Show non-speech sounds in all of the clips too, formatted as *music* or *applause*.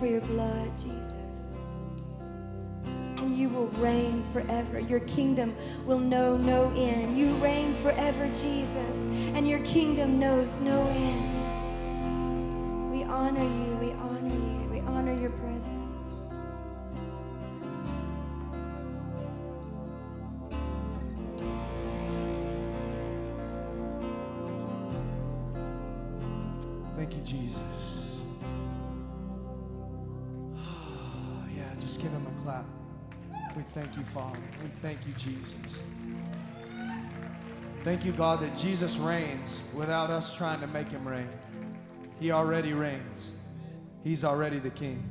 for your blood, Jesus. And you will reign forever. Your kingdom will know no end. You reign forever, Jesus, and your kingdom knows no end. We honor you, thank you, Jesus. Thank you, God, that Jesus reigns without us trying to make him reign. He already reigns, he's already the king.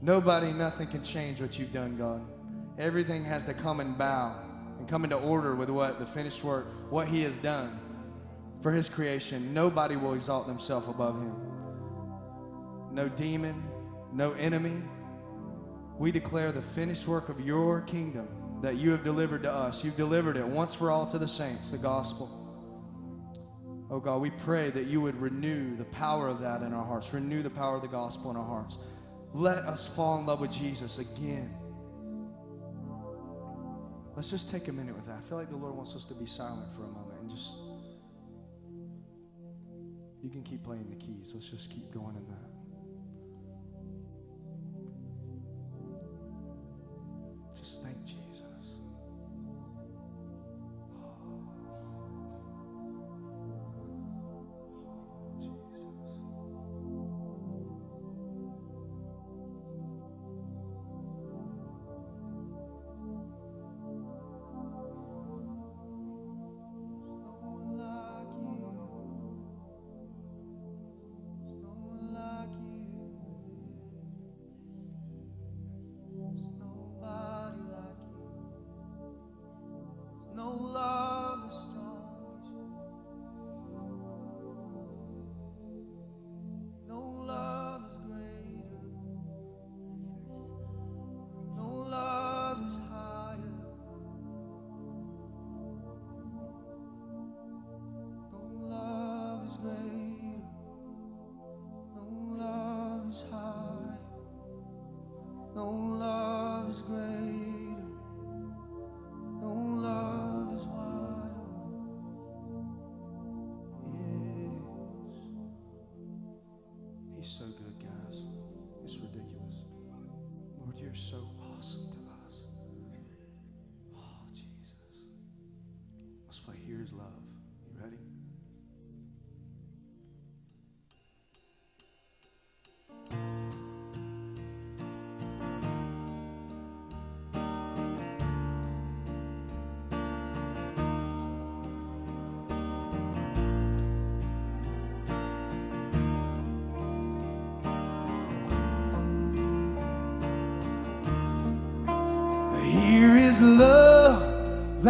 Nobody, nothing can change what you've done, God. Everything has to come and bow and come into order with what the finished work, what he has done for his creation. Nobody will exalt themselves above him. No demon, no enemy. We declare the finished work of your kingdom that you have delivered to us. You've delivered it once for all to the saints, the gospel. Oh God, we pray that you would renew the power of that in our hearts, renew the power of the gospel in our hearts. Let us fall in love with Jesus again. Let's just take a minute with that. I feel like the Lord wants us to be silent for a moment and just. You can keep playing the keys. Let's just keep going in that.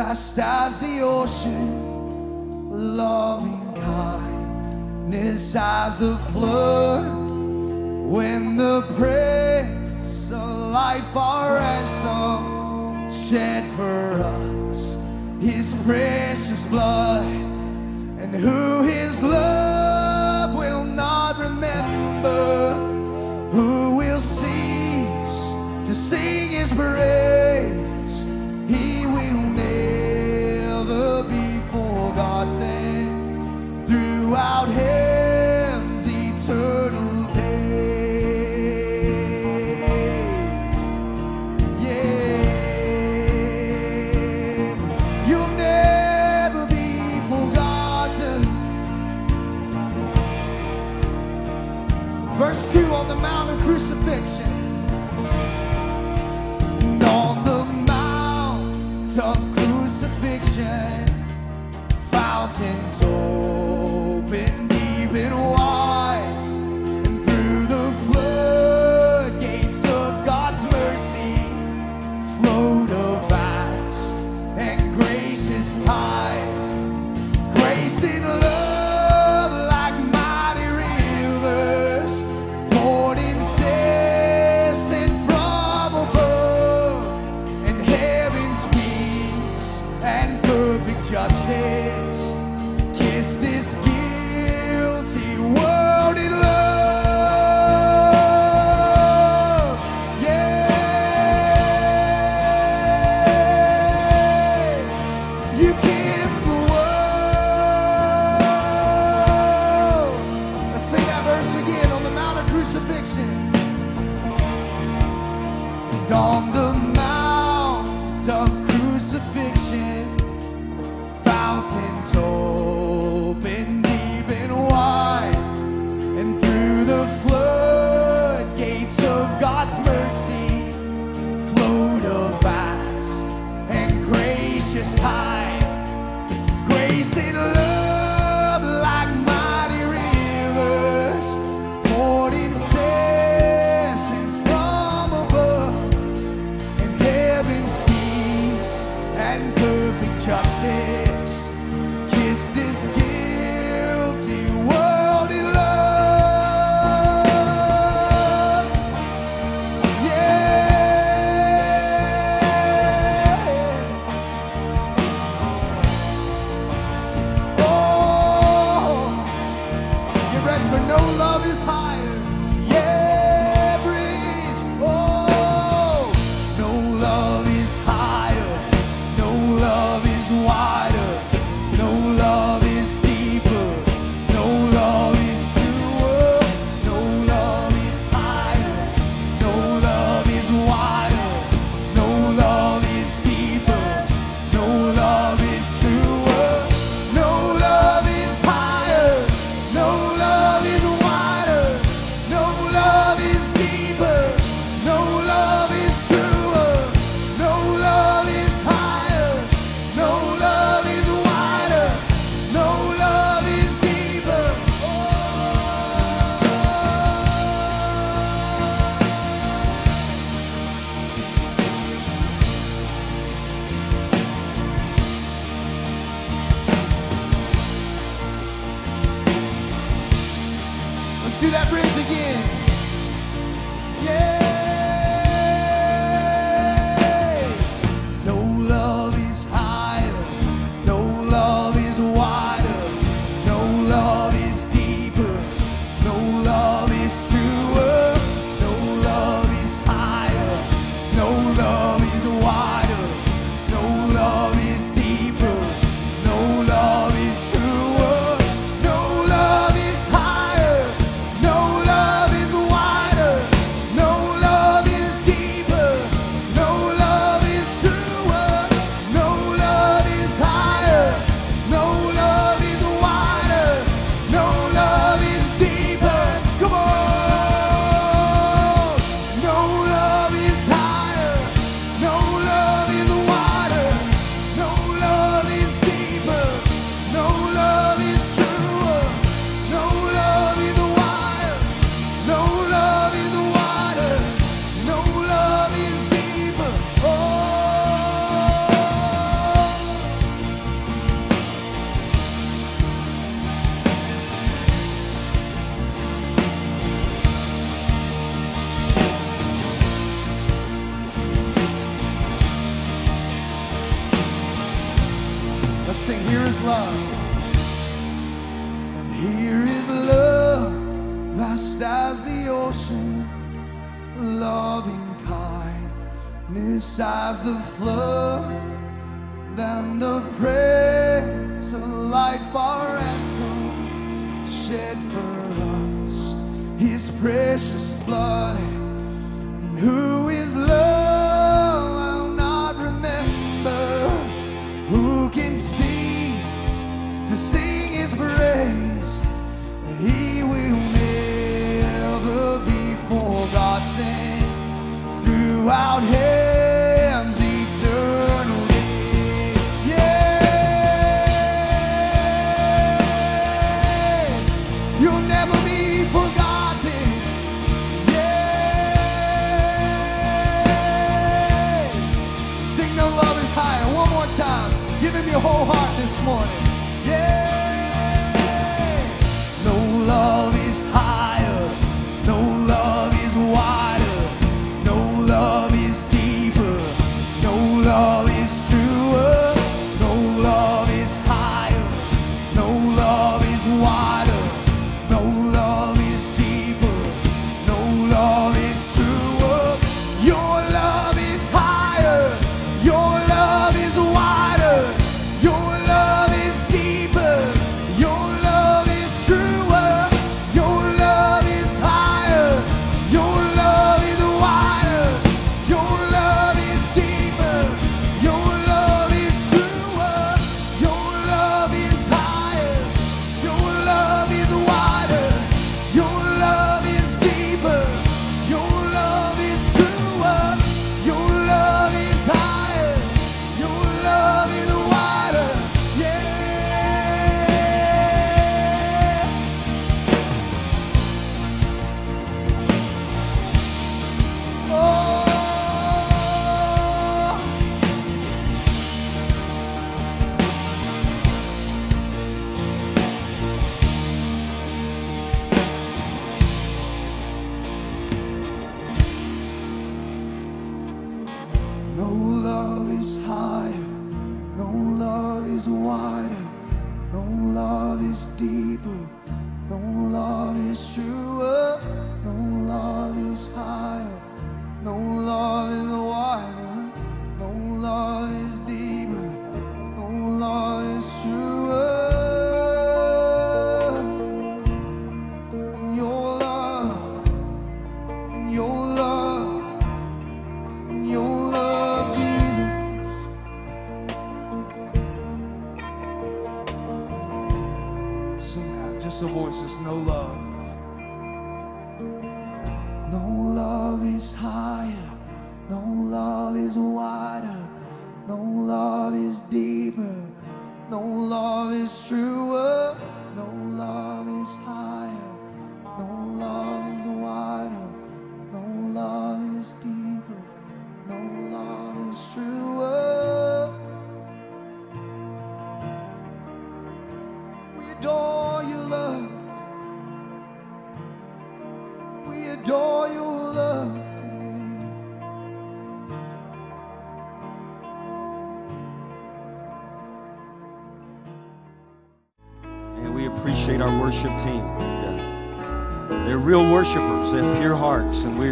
Vast as the ocean, loving kindness as the flood. When the Prince of Life, our ransom, shed for us His precious blood, and who His love will not remember, who will cease to sing his praise. two on the Mount of Crucifixion. And on the Mount of Crucifixion, fountains Do that bridge again.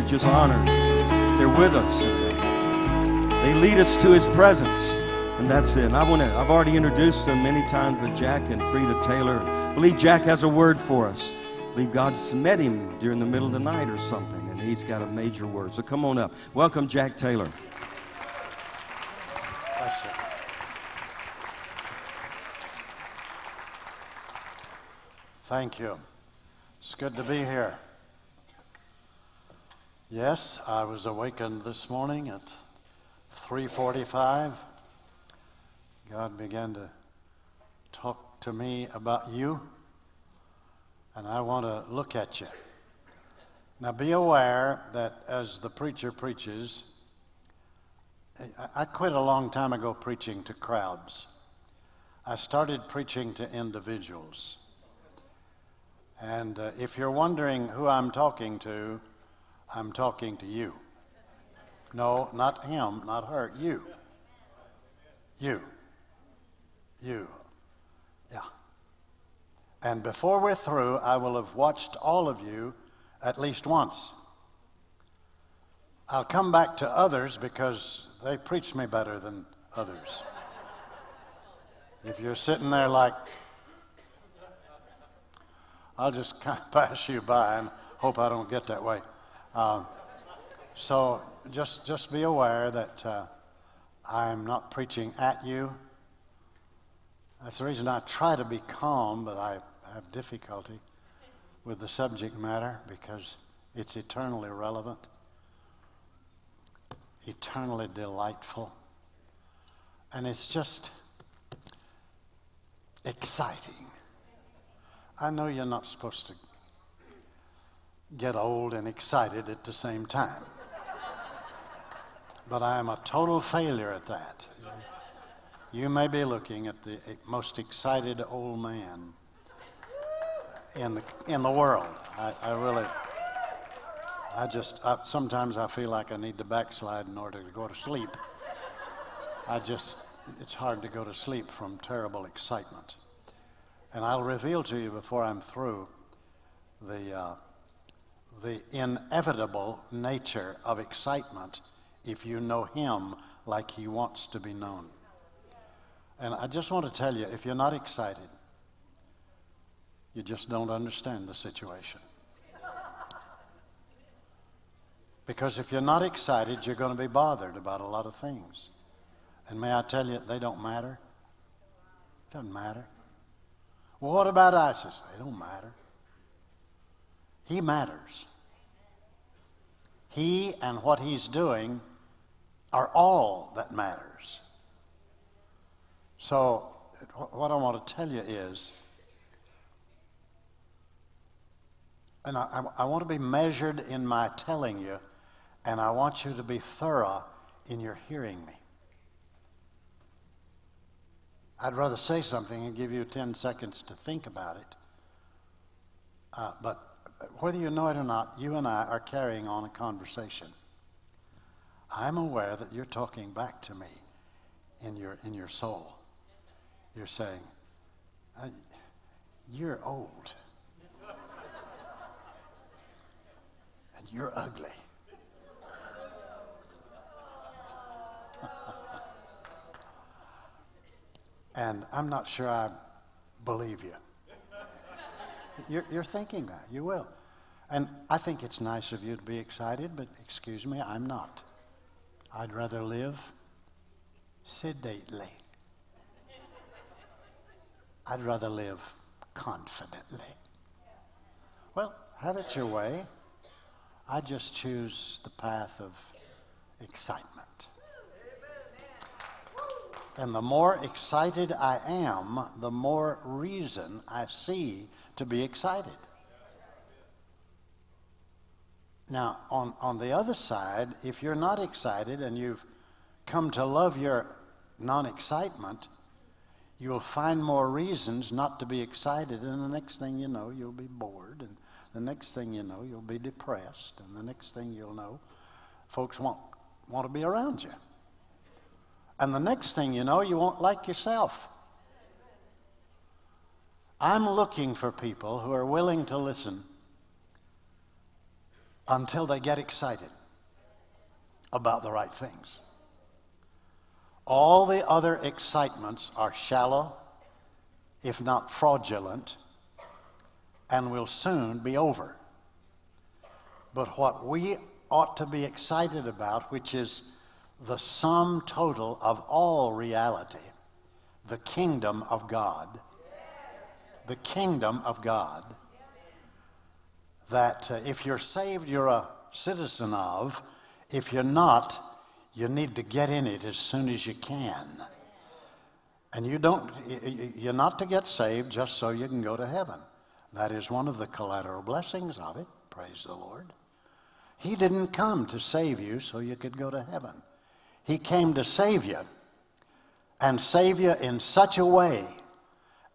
Just honored. They're with us. They lead us to His presence, and that's it. I want to. I've already introduced them many times, but Jack and Friedel Taylor. I believe Jack has a word for us. I believe God's met him during the middle of the night or something, and he's got a major word. So come on up. Welcome, Jack Taylor. Thank you. It's good to be here. Yes, I was awakened this morning at 3:45. God began to talk to me about you, and I want to look at you. Now be aware that as the preacher preaches, I- quit a long time ago preaching to crowds. I started preaching to individuals. And uh, if you're wondering who I'm talking to, I'm talking to you. No, not him, not her, you. You. You. Yeah. And before we're through, I will have watched all of you at least once. I'll come back to others because they preach me better than others. If you're sitting there like, I'll just kind *laughs* of pass you by and hope I don't get that way. Um, so just just be aware that uh, I'm not preaching at you. That's the reason I try to be calm, but I have difficulty with the subject matter because it's eternally relevant, eternally delightful, and it's just exciting. I know you're not supposed to get old and excited at the same time. But I am a total failure at that. You may be looking at the most excited old man in the, in the world. I, I really, I just, I, sometimes I feel like I need to backslide in order to go to sleep. I just, it's hard to go to sleep from terrible excitement. And I'll reveal to you before I'm through the, uh, the inevitable nature of excitement if you know Him like He wants to be known. And I just want to tell you if you're not excited, you just don't understand the situation. Because if you're not excited, you're going to be bothered about a lot of things. And may I tell you, they don't matter? Doesn't matter. Well, what about ISIS? They don't matter. He matters. He and what he's doing are all that matters. So, what I want to tell you is, and I, I, want to be measured in my telling you, and I want you to be thorough in your hearing me. I'd rather say something and give you 10 seconds to think about it. Uh, but whether you know it or not, you and I are carrying on a conversation. I'm aware that you're talking back to me in your, in your soul. You're saying, "Uh, You're old. and you're ugly. *laughs* and I'm not sure I believe you. You're, you're thinking that. You will. And I think it's nice of you to be excited, but excuse me, I'm not. I'd rather live sedately. I'd rather live confidently. Well, have it your way. I just choose the path of excitement. And the more excited I am, the more reason I see to be excited. Now, on, on the other side, if you're not excited and you've come to love your non excitement, you'll find more reasons not to be excited, and the next thing you know, you'll be bored, and the next thing you know, you'll be depressed, and the next thing you'll know, folks won't want to be around you. And the next thing you know, you won't like yourself. I'm looking for people who are willing to listen until they get excited about the right things. All the other excitements are shallow, if not fraudulent, and will soon be over. But what we ought to be excited about, which is the sum total of all reality, the kingdom of God. The kingdom of God. That uh, if you're saved, you're a citizen of. If you're not, you need to get in it as soon as you can. And you don't, you're not to get saved just so you can go to heaven. That is one of the collateral blessings of it. Praise the Lord. He didn't come to save you so you could go to heaven. He came to save you and save you in such a way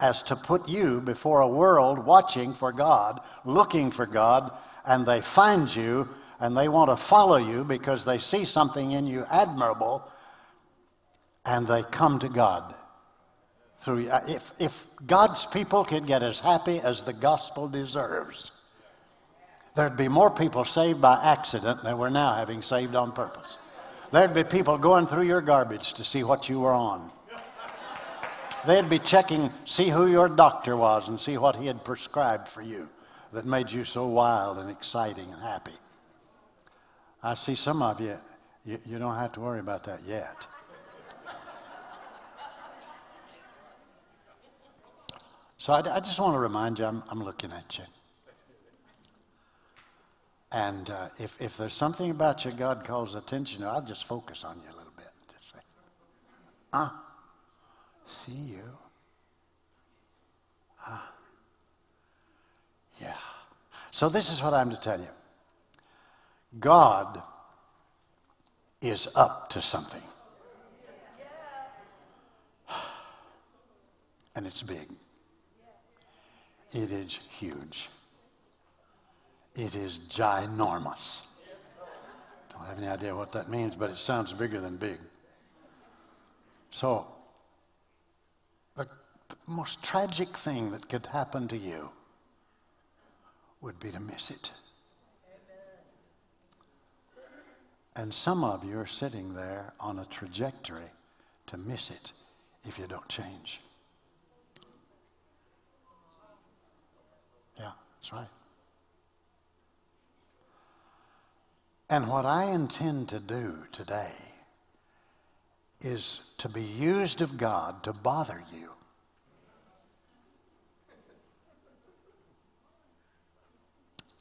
as to put you before a world watching for God, looking for God, and they find you and they want to follow you because they see something in you admirable and they come to God through uh, if if God's people could get as happy as the gospel deserves there'd be more people saved by accident than we're now having saved on purpose There'd be people going through your garbage to see what you were on. They'd be checking, see who your doctor was and see what he had prescribed for you that made you so wild and exciting and happy. I see some of you, you, you don't have to worry about that yet. So I, I just want to remind you, I'm, I'm looking at you. And uh, if, if there's something about you God calls attention to, I'll just focus on you a little bit. Just say, ah, see you. Ah, yeah. So this is what I'm to tell you God is up to something. *sighs* And it's big. It is huge. It is ginormous. Don't have any idea what that means, but it sounds bigger than big. So, the, the most tragic thing that could happen to you would be to miss it. And some of you are sitting there on a trajectory to miss it if you don't change. Yeah, that's right. And what I intend to do today is to be used of God to bother you.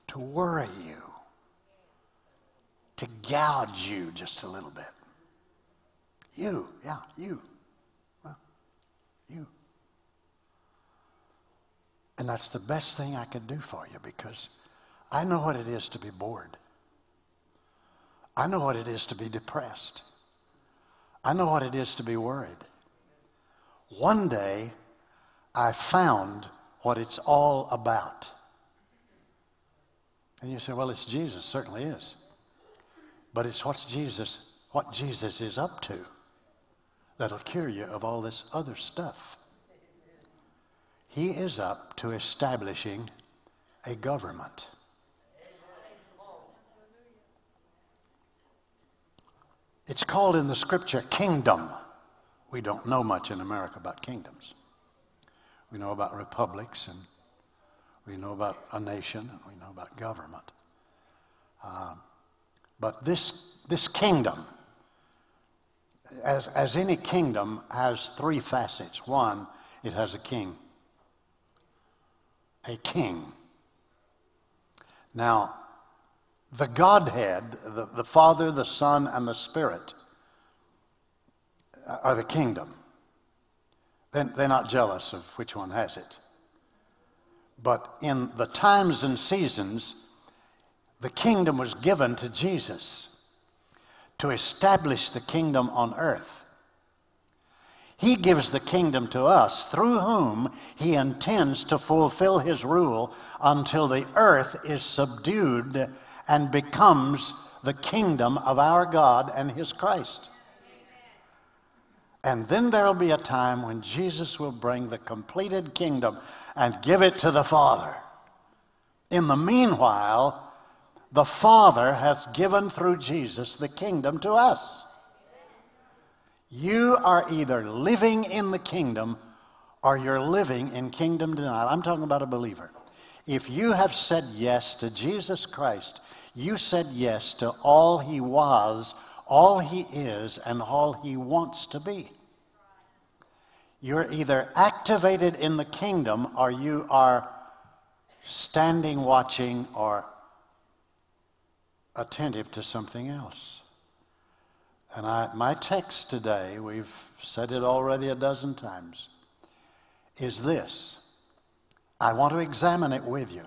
To worry you. To gouge you just a little bit. You, yeah, you. Well, you. And that's the best thing I can do for you because I know what it is to be bored. I know what it is to be depressed. I know what it is to be worried. One day, I found what it's all about. And you say, well, it's Jesus. Certainly is. But it's what's Jesus what Jesus is up to that'll cure you of all this other stuff. He is up to establishing a government. It's called in the scripture kingdom. We don't know much in America about kingdoms. We know about republics and we know about a nation and we know about government. Um, but this, this kingdom, as, as any kingdom, has three facets. One, it has a king. A king. Now, the Godhead, the, the Father, the Son, and the Spirit, uh, are the kingdom. They're not jealous of which one has it. But in the times and seasons, the kingdom was given to Jesus to establish the kingdom on earth. He gives the kingdom to us through whom he intends to fulfill his rule until the earth is subdued and becomes the kingdom of our God and his Christ. And then there'll be a time when Jesus will bring the completed kingdom and give it to the Father. In the meanwhile, the Father has given through Jesus the kingdom to us. You are either living in the kingdom or you're living in kingdom denial. I'm talking about a believer. If you have said yes to Jesus Christ, you said yes to all he was all he is and all he wants to be. You're either activated in the kingdom or you are standing watching or attentive to something else. And I, my text today, we've said it already a dozen times, is this. I want to examine it with you.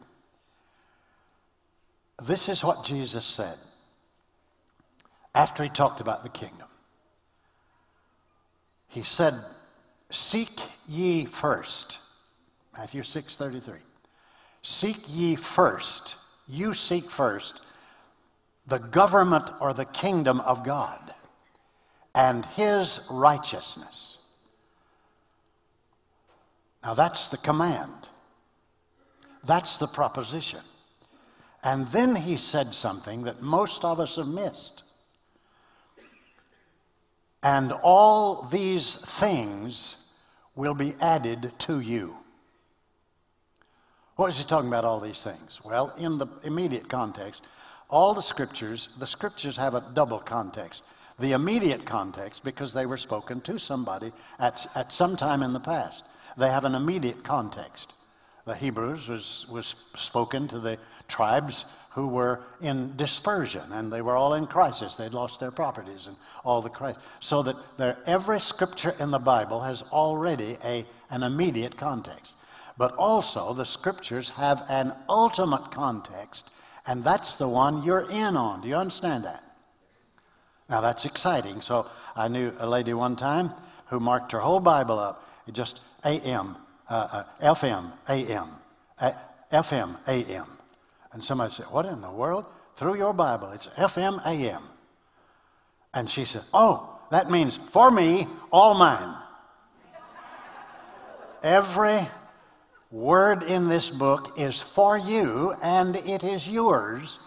This is what Jesus said after he talked about the kingdom. He said, Seek ye first. Matthew 6 33. Seek ye first. You seek first the government or the kingdom of God and his righteousness. Now that's the command. That's the proposition. And then he said something that most of us have missed. And all these things will be added to you. What is he talking about, all these things? Well, in the immediate context, all the scriptures, the scriptures have a double context. The immediate context, because they were spoken to somebody at, at some time in the past, they have an immediate context. The Hebrews was, was spoken to the tribes who were in dispersion and they were all in crisis. They'd lost their properties and all the crisis. So that there, every scripture in the Bible has already a, an immediate context. But also, the scriptures have an ultimate context, and that's the one you're in on. Do you understand that? Now, that's exciting. So, I knew a lady one time who marked her whole Bible up, just AM, uh, uh, FM, AM, FM, AM. And somebody said, What in the world? Through your Bible, it's FM, AM. And she said, Oh, that means for me, all mine. Every word in this book is for you and it is yours.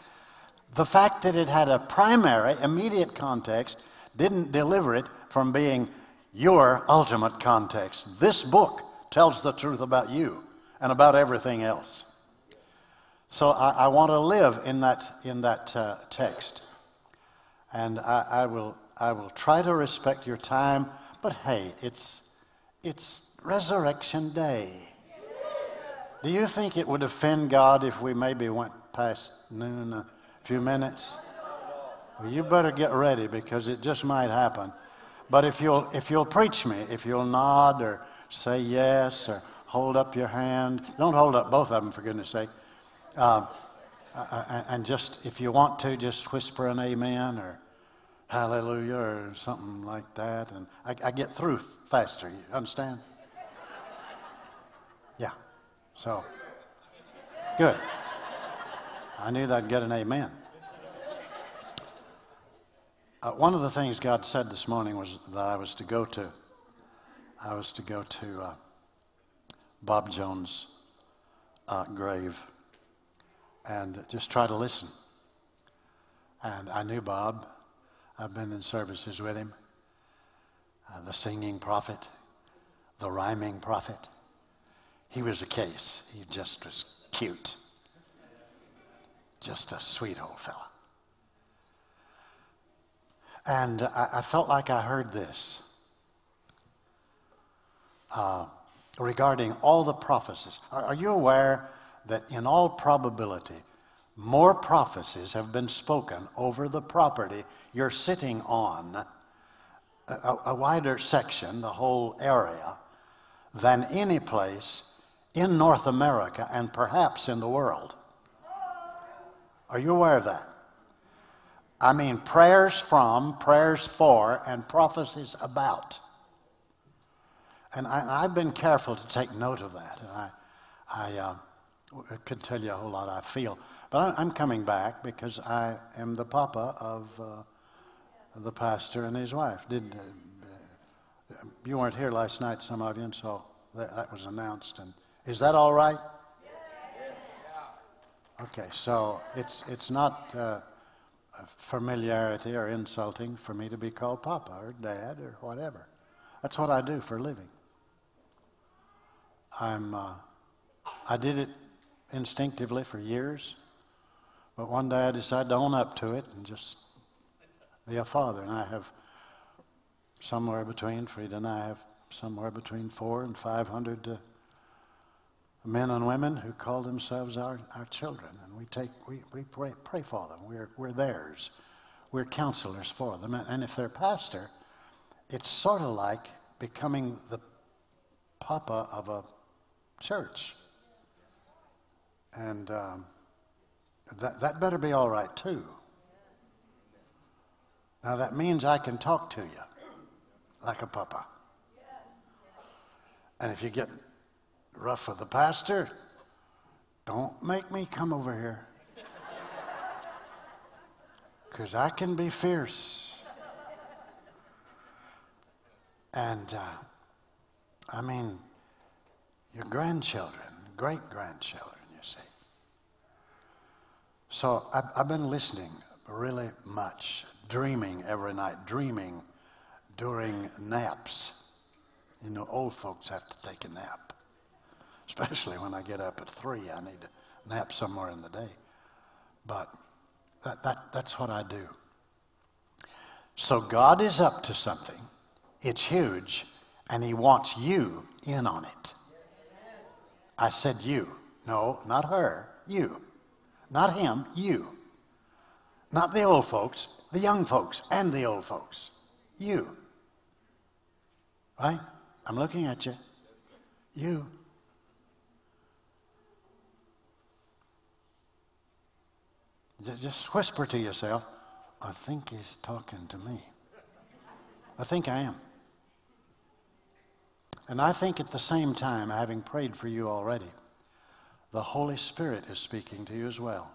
The fact that it had a primary, immediate context didn't deliver it from being your ultimate context. This book tells the truth about you and about everything else. So I, I want to live in that, in that uh, text. And I, I, will, I will try to respect your time, but hey, it's, it's Resurrection Day. Do you think it would offend God if we maybe went past noon a few minutes? Well, you better get ready because it just might happen. But if you'll, if you'll preach me, if you'll nod or say yes or hold up your hand, don't hold up both of them for goodness sake. Um, and just, if you want to, just whisper an amen or hallelujah or something like that. And I, I get through faster. You understand? Yeah. So, good. I knew that I'd get an amen. Uh, one of the things God said this morning was that I was to go to, I was to go to uh, Bob Jones' uh, grave and just try to listen. And I knew Bob. I've been in services with him. Uh, the singing prophet, the rhyming prophet. He was a case. He just was cute. Just a sweet old fella. And I, I felt like I heard this uh, regarding all the prophecies. Are, are you aware that in all probability, more prophecies have been spoken over the property you're sitting on, a, a wider section, the whole area, than any place in North America and perhaps in the world. Are you aware of that? I mean, prayers from, prayers for, and prophecies about. And I, have been careful to take note of that. And I, I uh, could tell you a whole lot I feel. But I'm coming back because I am the papa of uh, the pastor and his wife. Did uh, you weren't here last night, some of you, and so that, that was announced. And is that all right? Okay, so it's it's not uh, familiarity or insulting for me to be called Papa or Dad or whatever. That's what I do for a living. I'm uh, I did it instinctively for years, but one day I decided to own up to it and just be a father. And I have somewhere between Friedel and I have somewhere between four and five hundred. Uh, men and women who call themselves our, our children. And we, take, we, we pray, pray for them. We're, we're theirs. We're counselors for them. And, and if they're pastor, it's sort of like becoming the papa of a church. And um, that, that better be all right, too. Now, that means I can talk to you like a papa. And if you get rough with the pastor. Don't make me come over here. Because I can be fierce. And, uh, I mean, your grandchildren, great grandchildren, you see. So I've, I've been listening really much, dreaming every night, dreaming during naps. You know, old folks have to take a nap especially when I get up at three. I need to nap somewhere in the day. But that, that, that's what I do. So God is up to something. It's huge, and He wants you in on it. I said you. No, not her. You. Not him. You. Not the old folks, the young folks, and the old folks. You. Right? I'm looking at you. You. Just whisper to yourself, I think he's talking to me. I think I am. And I think at the same time, having prayed for you already, the Holy Spirit is speaking to you as well.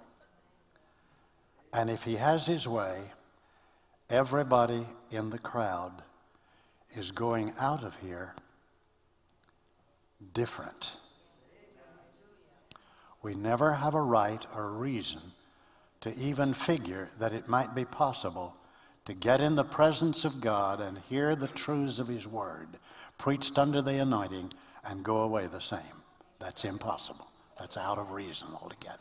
And if he has his way, everybody in the crowd is going out of here different. We never have a right or reason to even figure that it might be possible to get in the presence of God and hear the truths of His Word preached under the anointing and go away the same. That's impossible. That's out of reason altogether.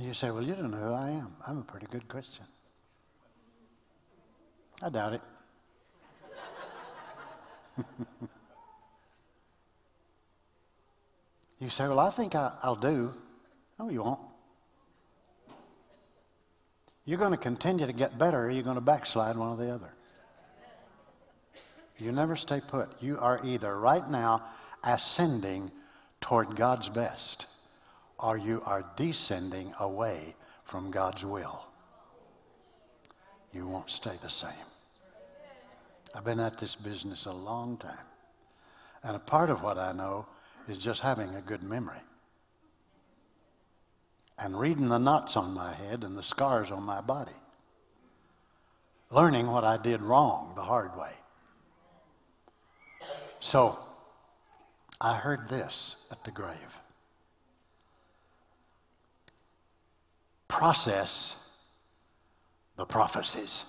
You say, well, you don't know who I am. I'm a pretty good Christian. I doubt it. *laughs* you say, well, I think I, will do. No, you won't. You're going to continue to get better or you're going to backslide one or the other. You never stay put. You are either right now ascending toward God's best or you are descending away from God's will. You won't stay the same. I've been at this business a long time. And a part of what I know is just having a good memory and reading the knots on my head and the scars on my body. Learning what I did wrong the hard way. So I heard this at the grave process the prophecies.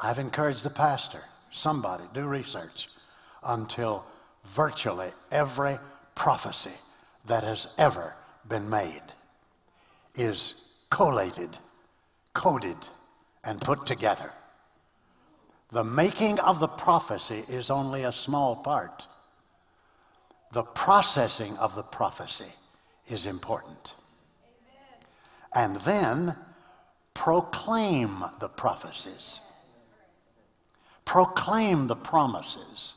I've encouraged the pastor, somebody, do research until virtually every prophecy that has ever been made is collated, coded, and put together. The making of the prophecy is only a small part. The processing of the prophecy is important. And then proclaim the prophecies, proclaim the promises,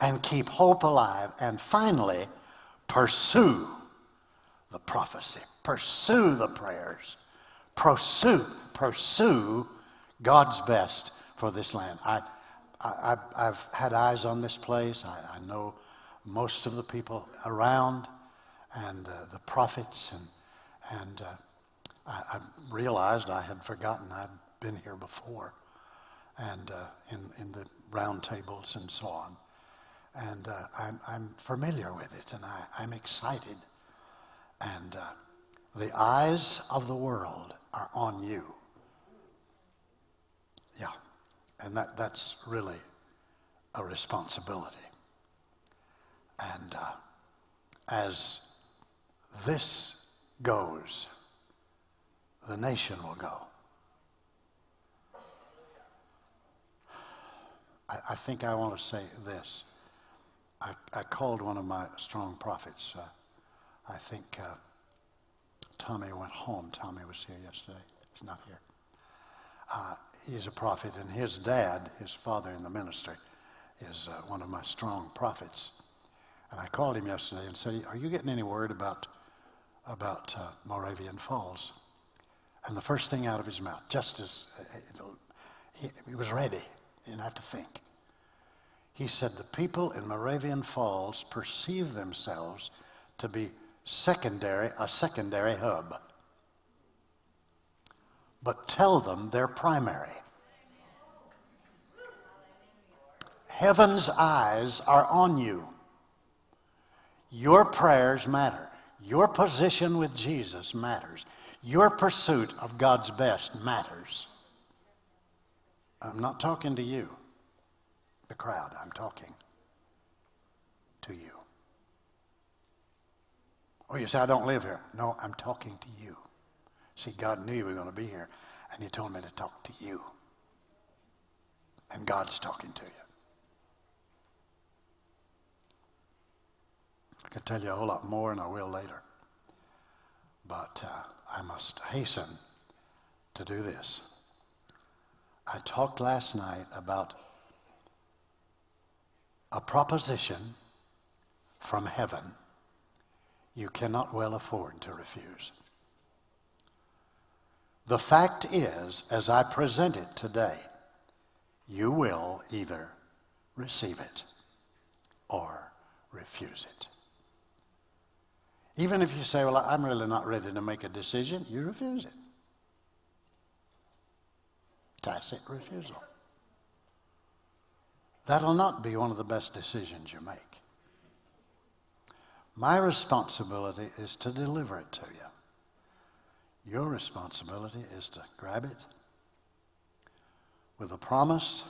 and keep hope alive. And finally, pursue the prophecy, pursue the prayers, pursue, pursue God's best for this land. I, I, have had eyes on this place. I, I, know most of the people around and uh, the prophets, and, and uh, I, I, realized I had forgotten I'd been here before and uh, in, in the round tables and so on. And uh, I'm, I'm familiar with it, and I, I'm excited. And uh, the eyes of the world are on you. Yeah. And that, that's really a responsibility. And uh, as this goes, the nation will go. I, I think I want to say this. I, I, called one of my strong prophets. Uh, I think uh, Tommy went home. Tommy was here yesterday. He's not here. Uh, he's a prophet, and his dad, his father in the ministry, is uh, one of my strong prophets. And I called him yesterday and said, Are you getting any word about, about uh, Moravian Falls? And the first thing out of his mouth, just as uh, he, he was ready, he didn't have to think. He said, The people in Moravian Falls perceive themselves to be secondary, a secondary hub. But tell them they're primary. Heaven's eyes are on you. Your prayers matter. Your position with Jesus matters. Your pursuit of God's best matters. I'm not talking to you, the crowd. I'm talking to you. Oh, you say, I don't live here. No, I'm talking to you. See, God knew you were going to be here, and He told me to talk to you. And God's talking to you. I could tell you a whole lot more, and I will later. But uh, I must hasten to do this. I talked last night about a proposition from heaven you cannot well afford to refuse. The fact is, as I present it today, you will either receive it or refuse it. Even if you say, Well, I'm really not ready to make a decision, you refuse it. Tacit refusal. That'll not be one of the best decisions you make. My responsibility is to deliver it to you. Your responsibility is to grab it with a promise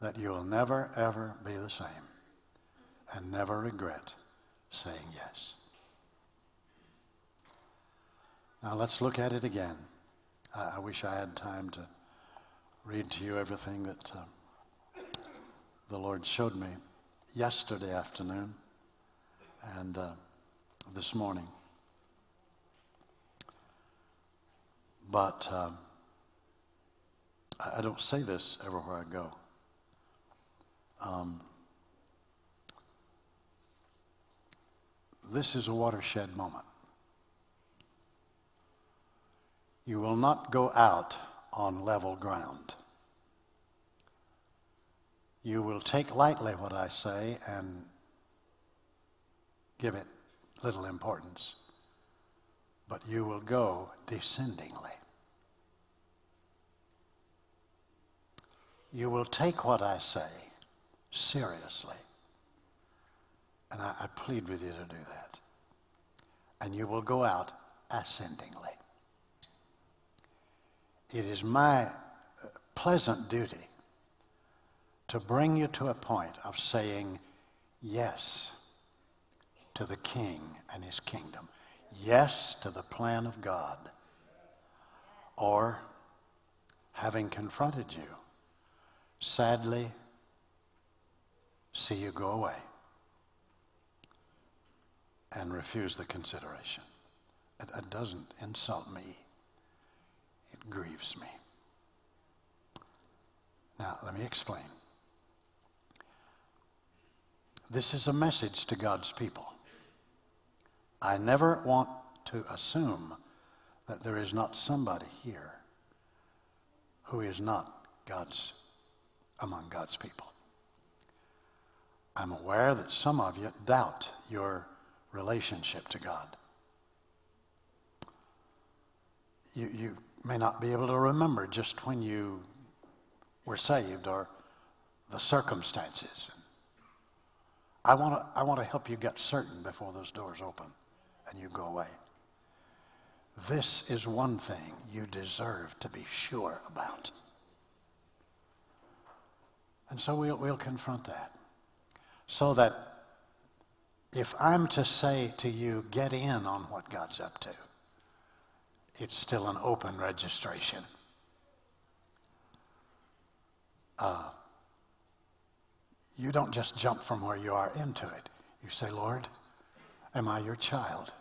that you'll never, ever be the same and never regret saying yes. Now let's look at it again. I, I wish I had time to read to you everything that uh, the Lord showed me yesterday afternoon and uh, this morning. But um, I, I, don't say this everywhere I go. Um, this is a watershed moment. You will not go out on level ground. You will take lightly what I say and give it little importance, but you will go descendingly. You will take what I say seriously. And I, I plead with you to do that. And you will go out ascendingly. It is my uh, pleasant duty to bring you to a point of saying yes to the King and his kingdom, yes to the plan of God, or having confronted you, sadly see you go away and refuse the consideration. It, it doesn't insult me, it grieves me. Now, let me explain. This is a message to God's people. I never want to assume that there is not somebody here who is not God's among God's people. I'm aware that some of you doubt your relationship to God. You, you may not be able to remember just when you were saved or the circumstances. I want to I want to help you get certain before those doors open and you go away. This is one thing you deserve to be sure about. And so we'll, we'll confront that. So that if I'm to say to you, get in on what God's up to, it's still an open registration. Uh, you don't just jump from where you are into it. You say, Lord, am I your child?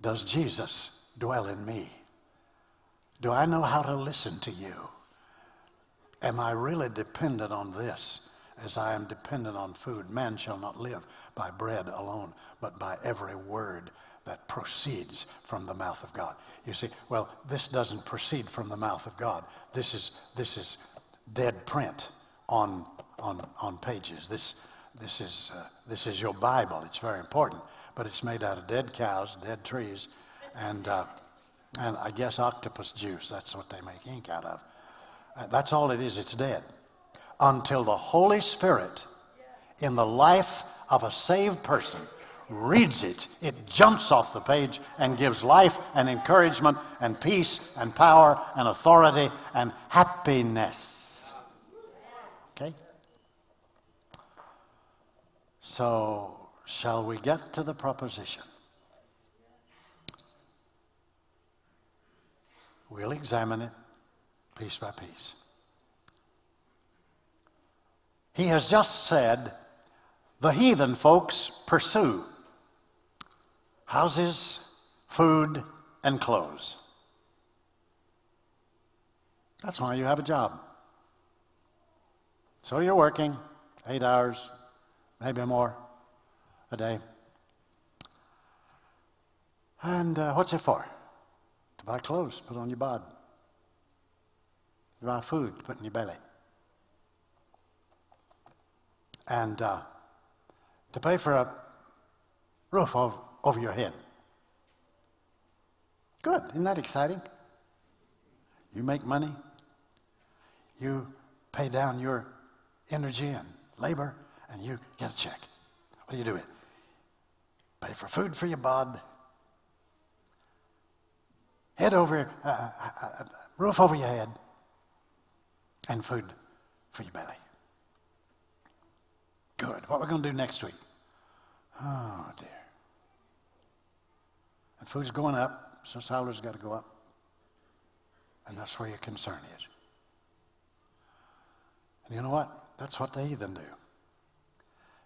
Does Jesus dwell in me? Do I know how to listen to you? Am I really dependent on this as I am dependent on food? Man shall not live by bread alone, but by every word that proceeds from the mouth of God. You see, well, this doesn't proceed from the mouth of God. This is, this is dead print on, on, on pages. This, this, is, uh, this is your Bible. It's very important, but it's made out of dead cows, dead trees, and, uh, and I guess octopus juice. That's what they make ink out of. That's all it is, it's dead. Until the Holy Spirit in the life of a saved person reads it, it jumps off the page and gives life and encouragement and peace and power and authority and happiness. Okay? So, shall we get to the proposition? We'll examine it piece by piece. He has just said, the heathen folks pursue houses, food, and clothes. That's why you have a job. So you're working eight hours, maybe more a day. And uh, what's it for? To buy clothes, put on your body buy food to put in your belly. And uh, to pay for a roof over, over your head. Good. Isn't that exciting? You make money, you pay down your energy and labor, and you get a check. What do you do it? Pay for food for your bod, head over, uh, uh, uh, roof over your head, and food for your belly. Good. What we're we going to do next week? Oh, dear. And food's going up, so salary's got to go up. And that's where your concern is. And you know what? That's what the heathen do.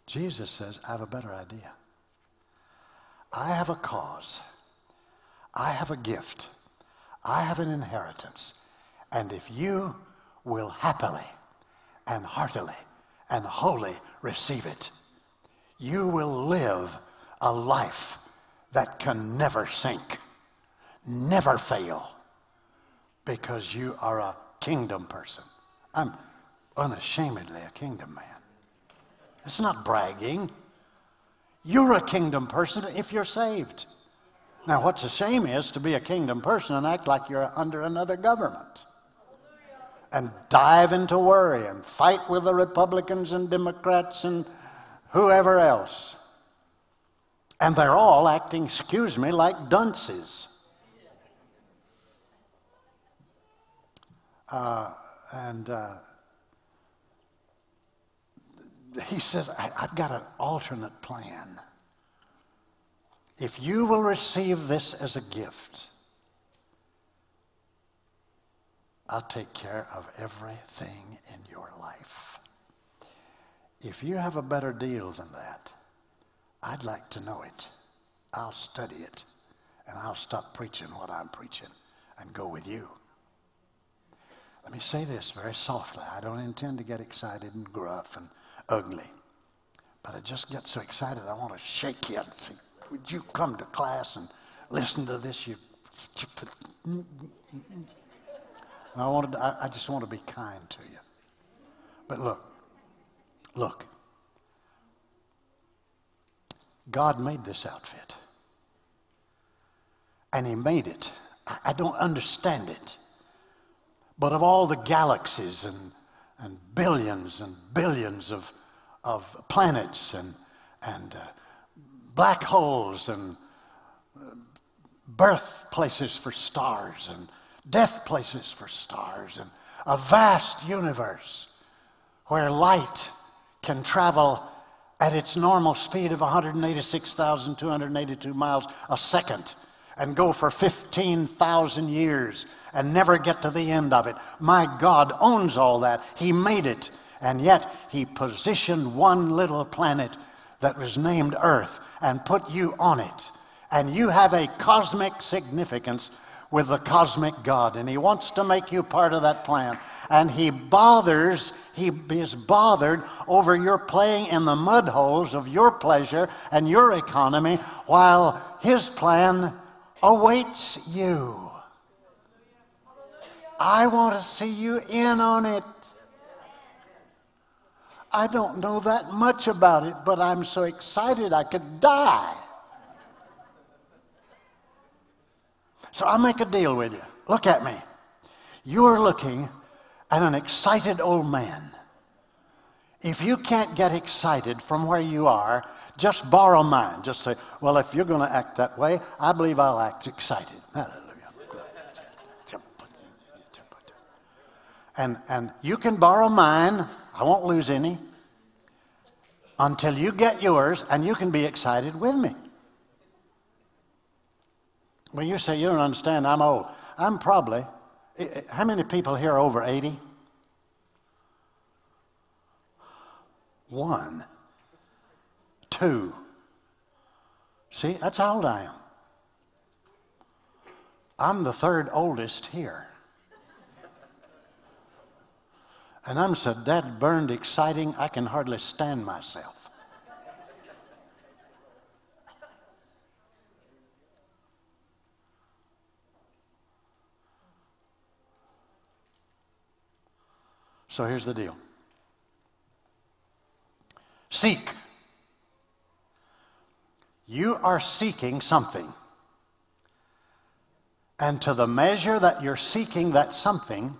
Jesus says, I have a better idea. I have a cause. I have a gift. I have an inheritance. And if you will happily and heartily and wholly receive it. You will live a life that can never sink, never fail, because you are a kingdom person. I'm, unashamedly a kingdom man. It's not bragging. You're a kingdom person if you're saved. Now, what's a shame is to be a kingdom person and act like you're under another government and dive into worry and fight with the Republicans and Democrats and whoever else. And they're all acting, excuse me, like dunces. Uh, and uh, he says, I've got an alternate plan. If you will receive this as a gift, I'll take care of everything in your life. If you have a better deal than that, I'd like to know it. I'll study it, and I'll stop preaching what I'm preaching and go with you. Let me say this very softly. I don't intend to get excited and gruff and ugly. But I just get so excited I want to shake you and say, Would you come to class and listen to this? You. I, wanted I, I just want to be kind to you. But look, look. God made this outfit. And He made it. I, I don't understand it. But of all the galaxies and, and billions and billions of, of planets and, and uh, black holes and uh, birthplaces for stars and death places for stars and a vast universe where light can travel at its normal speed of 186,282 miles a second and go for 15,000 years and never get to the end of it. My God owns all that. He made it. And yet, He positioned one little planet that was named Earth and put you on it. And you have a cosmic significance with the cosmic God, and He wants to make you part of that plan. And He bothers, He is bothered over your playing in the mud holes of your pleasure and your economy while His plan awaits you. I want to see you in on it. I don't know that much about it, but I'm so excited I could die. So I'll make a deal with you. Look at me. You're looking at an excited old man. If you can't get excited from where you are, just borrow mine. Just say, well, if you're going to act that way, I believe I'll act excited. Hallelujah. And, and you can borrow mine. I won't lose any until you get yours, and you can be excited with me. Well, you say you don't understand. I'm old. I'm probably. Eh, eh, how many people here are over 80? One. Two. See, that's how old I am. I'm the third oldest here. And I'm so dead burned exciting, I can hardly stand myself. So here's the deal seek. You are seeking something. And to the measure that you're seeking that something,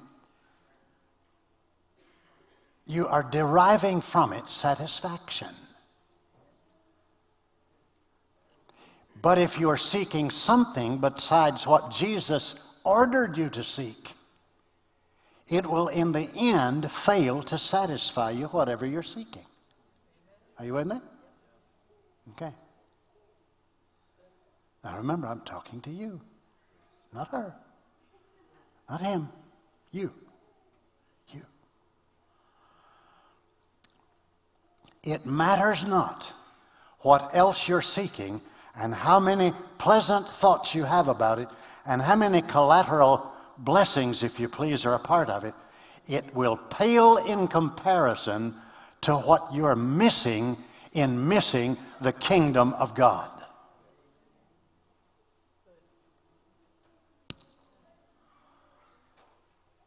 you are deriving from it satisfaction. But if you are seeking something besides what Jesus ordered you to seek, it will in the end fail to satisfy you, whatever you're seeking. Are you with me? Okay. Now remember, I'm talking to you, not her, not him, you. You. It matters not what else you're seeking and how many pleasant thoughts you have about it and how many collateral blessings, if you please, are a part of it, it will pale in comparison to what you're missing in missing the kingdom of God.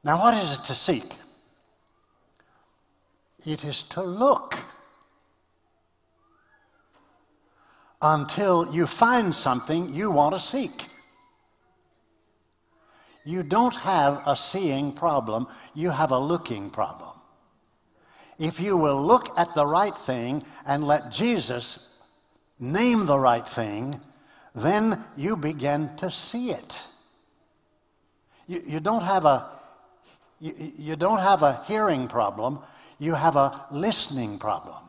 Now, what is it to seek? It is to look until you find something you want to seek. You don't have a seeing problem, you have a looking problem. If you will look at the right thing and let Jesus name the right thing, then you begin to see it. You, you, don't, have a, you, you don't have a hearing problem, you have a listening problem.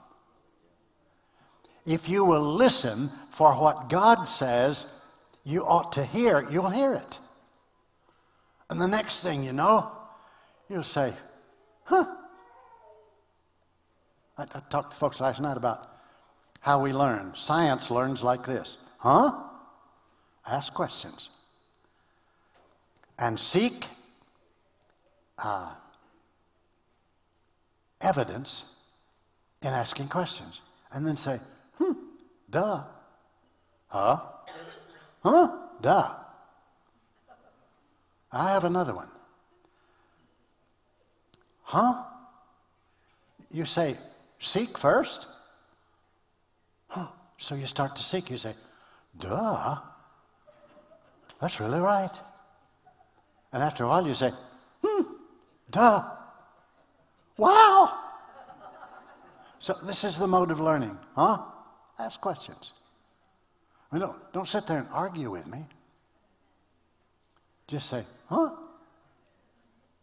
If you will listen for what God says you ought to hear, you'll hear it. And the next thing you know, you'll say, huh. I, I talked to folks last night about how we learn. Science learns like this huh? Ask questions. And seek uh, evidence in asking questions. And then say, hmm, duh. Huh? Huh? Duh. I have another one. Huh? You say, seek first? Huh. So you start to seek. You say, duh. That's really right. And after a while, you say, hmm, duh. Wow. So this is the mode of learning, huh? Ask questions. I mean, don't, don't sit there and argue with me. Just say, huh?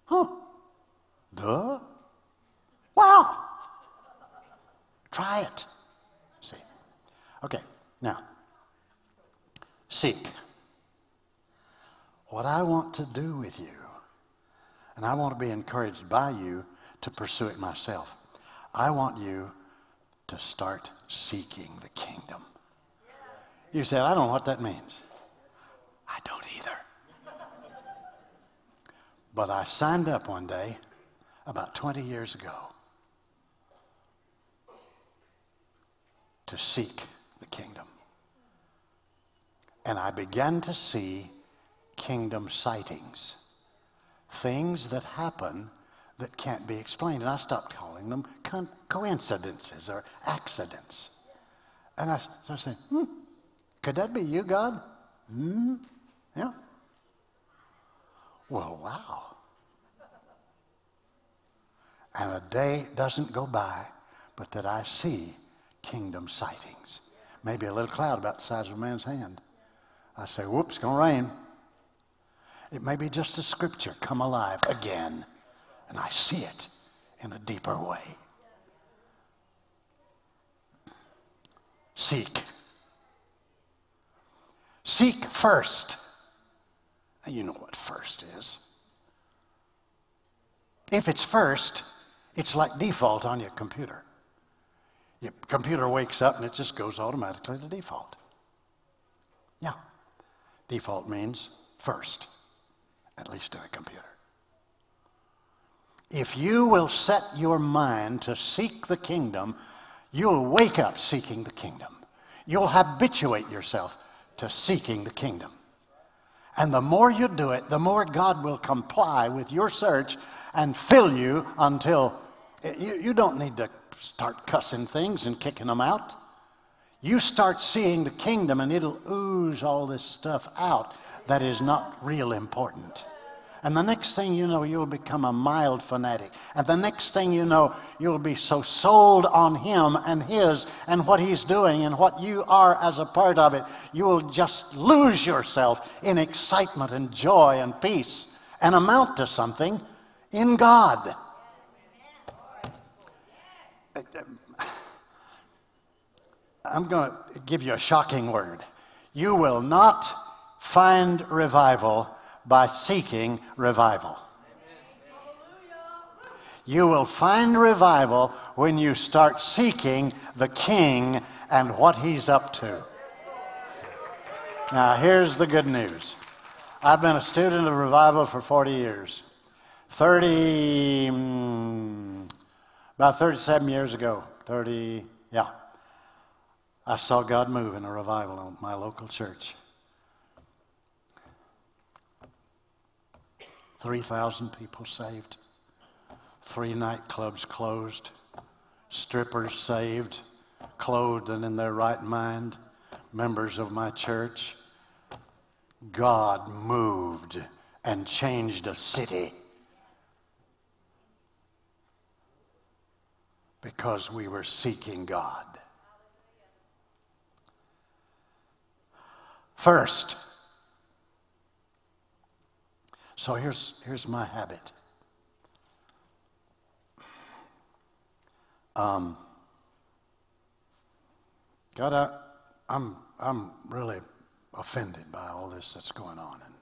Huh? Duh? Wow! Try it. See? Okay, now, seek. What I want to do with you, and I want to be encouraged by you to pursue it myself, I want you to start seeking the kingdom. You say, I don't know what that means. I don't either. But I signed up one day about 20 years ago to seek the kingdom. And I began to see kingdom sightings, things that happen that can't be explained. And I stopped calling them co- coincidences or accidents. And I started saying, hmm, could that be you, God? Hmm, yeah. Well, wow. And a day doesn't go by but that I see kingdom sightings. Maybe a little cloud about the size of a man's hand. I say, whoops, going to rain. It may be just a scripture come alive again, and I see it in a deeper way. Seek. Seek first. You know what first is. If it's first, it's like default on your computer. Your computer wakes up and it just goes automatically to default. Yeah. Default means first, at least in a computer. If you will set your mind to seek the kingdom, you'll wake up seeking the kingdom. You'll habituate yourself to seeking the kingdom. And the more you do it, the more God will comply with your search and fill you until eh, you, you don't need to start cussing things and kicking them out. You start seeing the kingdom and it'll ooze all this stuff out that is not real important. And the next thing you know, you'll become a mild fanatic. And the next thing you know, you'll be so sold on Him and His and what He's doing and what you are as a part of it, you will just lose yourself in excitement and joy and peace and amount to something in God. I'm going to give you a shocking word. You will not find revival by seeking revival. You will find revival when you start seeking the King and what he's up to. Now, here's the good news I've been a student of revival for 40 years. 30, mm, about 37 years ago, 30, yeah, I saw God move in a revival in my local church. 3,000 people saved, three nightclubs closed, strippers saved, clothed and in their right mind, members of my church. God moved and changed a city because we were seeking God. First, so here's, here's my habit. Um, God, I, I'm, I'm really offended by all this that's going on. And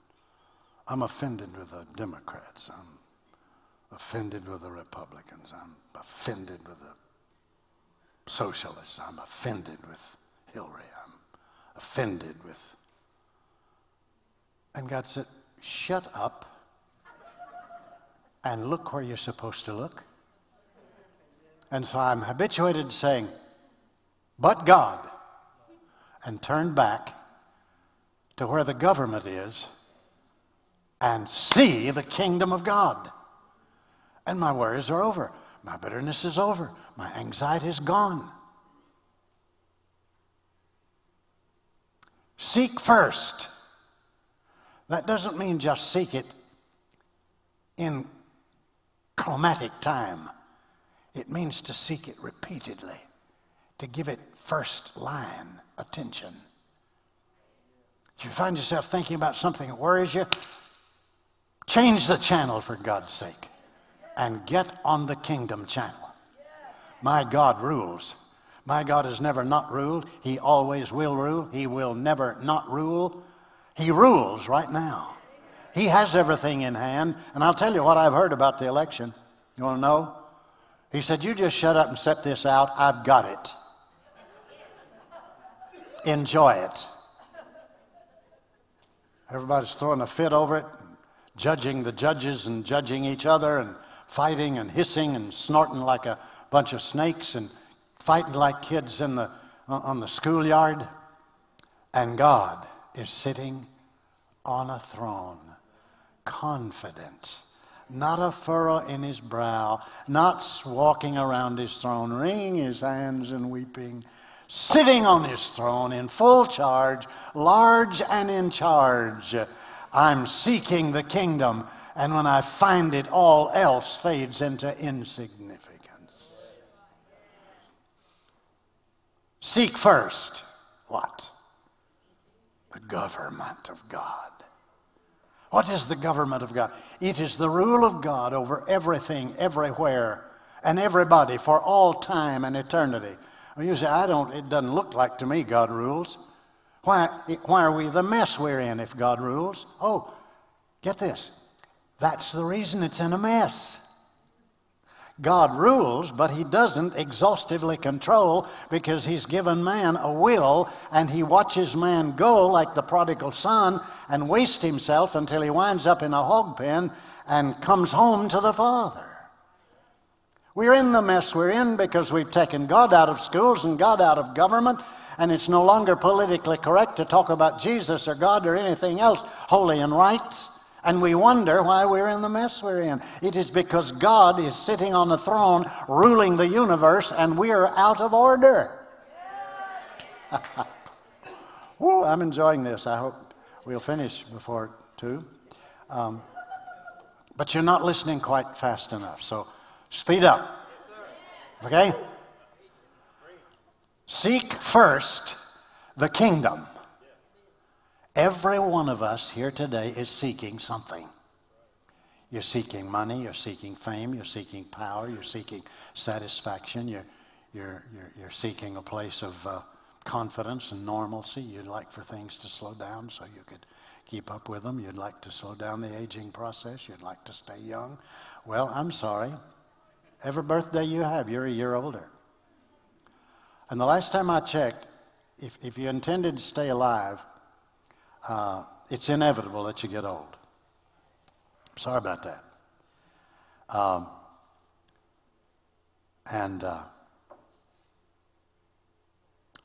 I'm offended with the Democrats. I'm offended with the Republicans. I'm offended with the socialists. I'm offended with Hillary. I'm offended with. And God said, Shut up and look where you're supposed to look. And so I'm habituated to saying, But God, and turn back to where the government is and see the kingdom of God. And my worries are over. My bitterness is over. My anxiety is gone. Seek first. That doesn't mean just seek it in chromatic time. It means to seek it repeatedly, to give it first line attention. If you find yourself thinking about something that worries you, change the channel for God's sake and get on the kingdom channel. My God rules. My God has never not ruled. He always will rule. He will never not rule. He rules right now. He has everything in hand. And I'll tell you what I've heard about the election. You want to know? He said, You just shut up and set this out. I've got it. Enjoy it. Everybody's throwing a fit over it, judging the judges and judging each other and fighting and hissing and snorting like a bunch of snakes and fighting like kids in the, uh, on the schoolyard. And God is sitting on a throne, confident, not a furrow in his brow, not walking around his throne, wringing his hands and weeping, sitting on his throne in full charge, large and in charge. I'm seeking the kingdom, and when I find it, all else fades into insignificance. Seek first what? The government of God. What is the government of God? It is the rule of God over everything, everywhere, and everybody for all time and eternity. Well, you say, I don't, it doesn't look like to me God rules. Why, why are we the mess we're in if God rules? Oh, get this. That's the reason it's in a mess. God rules, but He doesn't exhaustively control because He's given man a will and He watches man go like the prodigal son and waste himself until he winds up in a hog pen and comes home to the Father. We're in the mess we're in because we've taken God out of schools and God out of government, and it's no longer politically correct to talk about Jesus or God or anything else holy and right. And we wonder why we're in the mess we're in. It is because God is sitting on the throne ruling the universe and we're out of order. *laughs* I'm enjoying this. I hope we'll finish before 2. Um, but you're not listening quite fast enough, so speed up. Okay? Seek first the kingdom Every one of us here today is seeking something. You're seeking money, you're seeking fame, you're seeking power, you're seeking satisfaction, you're, you're, you're, you're seeking a place of uh, confidence and normalcy. You'd like for things to slow down so you could keep up with them. You'd like to slow down the aging process. You'd like to stay young. Well, I'm sorry. Every birthday you have, you're a year older. And the last time I checked, if, if you intended to stay alive, uh, it's inevitable that you get old. Sorry about that. Um, and uh,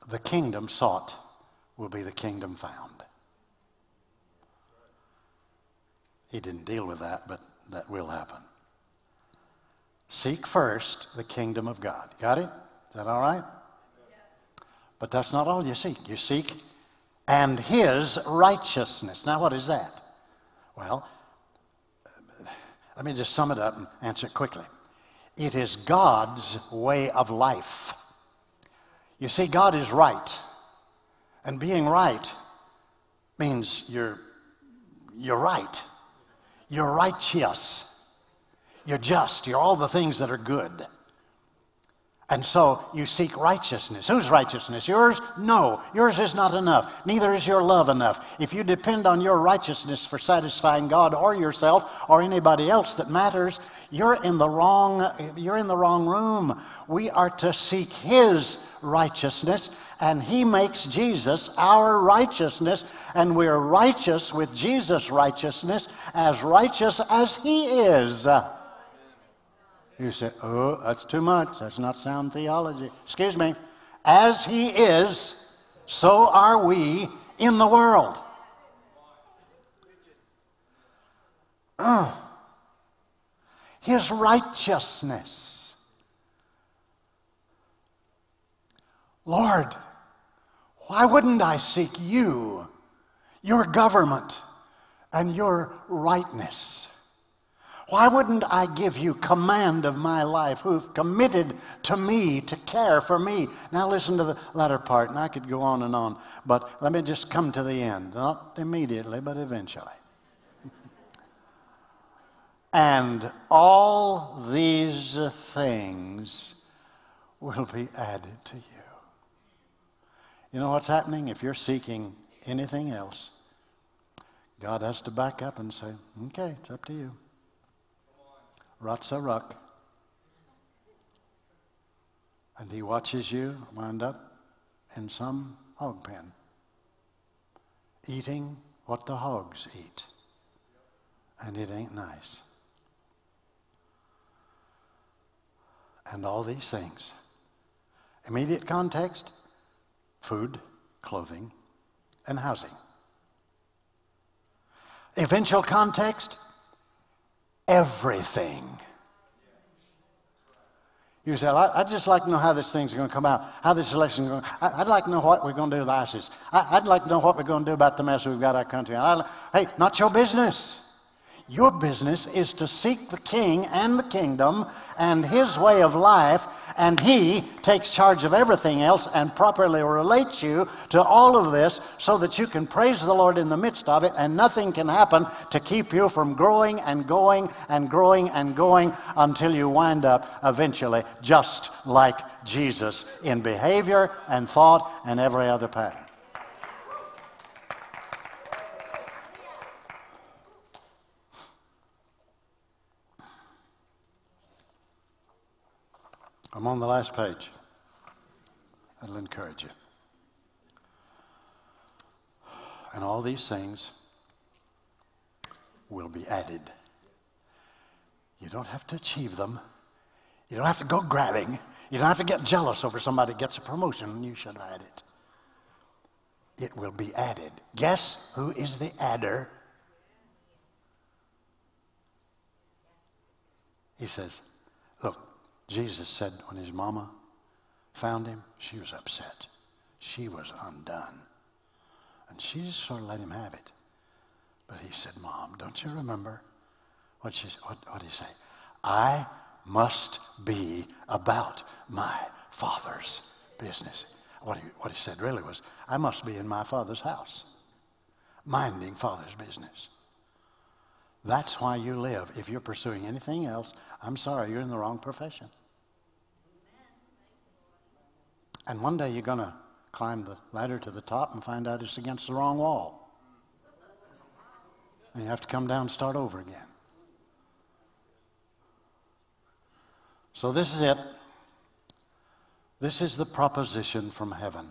the kingdom sought will be the kingdom found. He didn't deal with that, but that will happen. Seek first the kingdom of God. Got it? Is that all right? But that's not all you seek. You seek and his righteousness. Now, what is that? Well, let me just sum it up and answer it quickly. It is God's way of life. You see, God is right. And being right means you're, you're right. You're righteous. You're just. You're all the things that are good. And so you seek righteousness. Whose righteousness? Yours? No. Yours is not enough. Neither is your love enough. If you depend on your righteousness for satisfying God or yourself or anybody else that matters, you're in the wrong you're in the wrong room. We are to seek his righteousness and he makes Jesus our righteousness and we're righteous with Jesus righteousness as righteous as he is. You say, oh, that's too much. That's not sound theology. Excuse me. As he is, so are we in the world. His righteousness. Lord, why wouldn't I seek you, your government, and your rightness? Why wouldn't I give you command of my life, who've committed to me to care for me? Now, listen to the latter part, and I could go on and on, but let me just come to the end. Not immediately, but eventually. *laughs* and all these things will be added to you. You know what's happening? If you're seeking anything else, God has to back up and say, okay, it's up to you. Ratsa Ruck, And he watches you wind up in some hog pen, eating what the hogs eat. And it ain't nice. And all these things. Immediate context food, clothing, and housing. Eventual context everything. You say, I'd just like to know how this thing's going to come out, how this election is going to I'd like to know what we're going to do with ISIS. I'd like to know what we're going to do about the mess we've got our country. I, Hey, not your business. Your business is to seek the king and the kingdom and his way of life, and he takes charge of everything else and properly relates you to all of this so that you can praise the Lord in the midst of it, and nothing can happen to keep you from growing and going and growing and going until you wind up eventually just like Jesus in behavior and thought and every other pattern. I'm on the last page. That'll encourage you. And all these things will be added. You don't have to achieve them. You don't have to go grabbing. You don't have to get jealous over somebody gets a promotion and you should add it. It will be added. Guess who is the adder? He says, Look, Jesus said when his mama found him, she was upset. She was undone. And she just sort of let him have it. But he said, Mom, don't you remember what she what what he say? I must be about my father's business. What he, what he said really was, I must be in my father's house, minding father's business. That's why you live. If you're pursuing anything else, I'm sorry, you're in the wrong profession. And one day you're going to climb the ladder to the top and find out it's against the wrong wall. And you have to come down and start over again. So this is it. This is the proposition from heaven.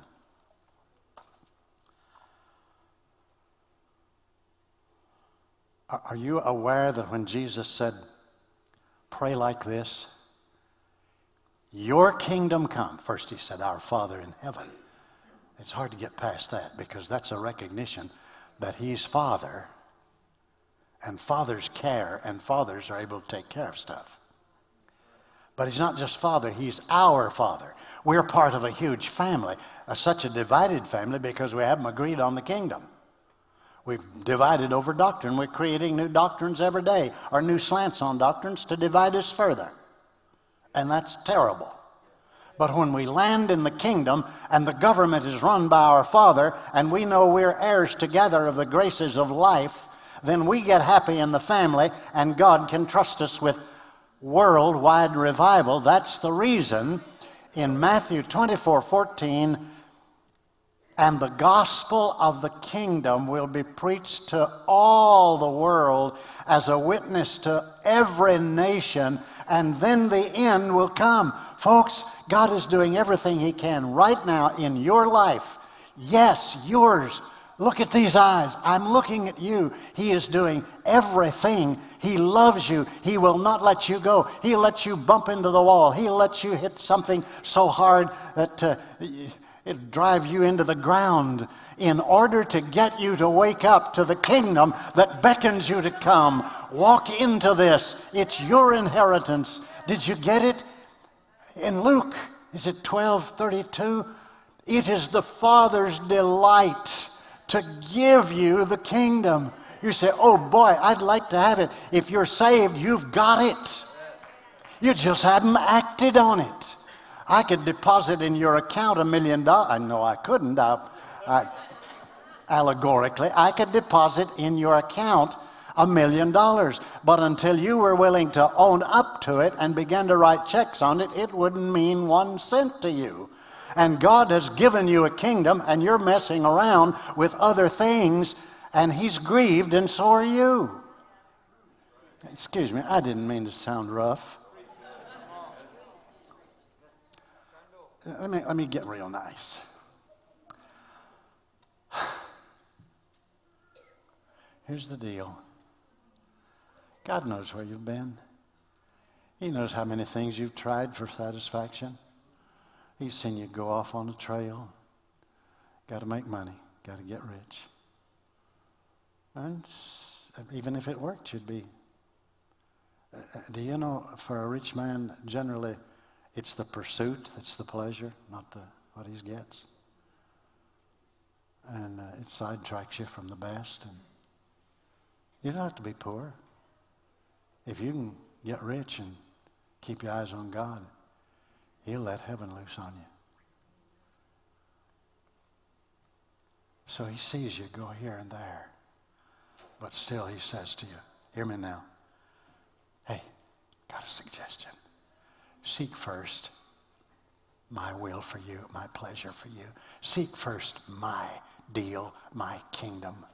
Are you aware that when Jesus said, Pray like this, Your kingdom come, first he said, Our Father in heaven. It's hard to get past that because that's a recognition that he's Father and fathers care and fathers are able to take care of stuff. But he's not just Father, he's our Father. We're part of a huge family, a, such a divided family because we haven't agreed on the kingdom. We've divided over doctrine. We're creating new doctrines every day, or new slants on doctrines to divide us further. And that's terrible. But when we land in the kingdom and the government is run by our Father, and we know we're heirs together of the graces of life, then we get happy in the family, and God can trust us with worldwide revival. That's the reason in Matthew 24 14, and the gospel of the kingdom will be preached to all the world as a witness to every nation, and then the end will come. Folks, God is doing everything He can right now in your life. Yes, yours. Look at these eyes. I'm looking at you. He is doing everything. He loves you. He will not let you go. He'll let you bump into the wall. He'll let you hit something so hard that uh, it'll drive you into the ground in order to get you to wake up to the kingdom that beckons you to come. Walk into this. It's your inheritance. Did you get it? In Luke, is it 1232? It is the Father's delight to give you the kingdom. You say, oh boy, I'd like to have it. If you're saved, you've got it. You just haven't acted on it. I could deposit in your account a million dollars. Know I couldn't. I, I, allegorically, I could deposit in your account a million dollars. But until you were willing to own up to it and begin to write checks on it, it wouldn't mean one cent to you and God has given you a kingdom, and you're messing around with other things, and He's grieved, and so are you. Excuse me, I didn't mean to sound rough. Let me, let me get real nice. Here's the deal God knows where you've been, He knows how many things you've tried for satisfaction. He's seen you go off on a trail. Got to make money. Got to get rich. And even if it worked, you'd be. Uh, uh, do you know, for a rich man, generally, it's the pursuit that's the pleasure, not the what he gets. And uh, it sidetracks you from the best. And you don't have to be poor. If you can get rich and keep your eyes on God, He'll let heaven loose on you. So he sees you go here and there. But still, he says to you, Hear me now. Hey, got a suggestion. Seek first my will for you, my pleasure for you. Seek first my deal, my kingdom,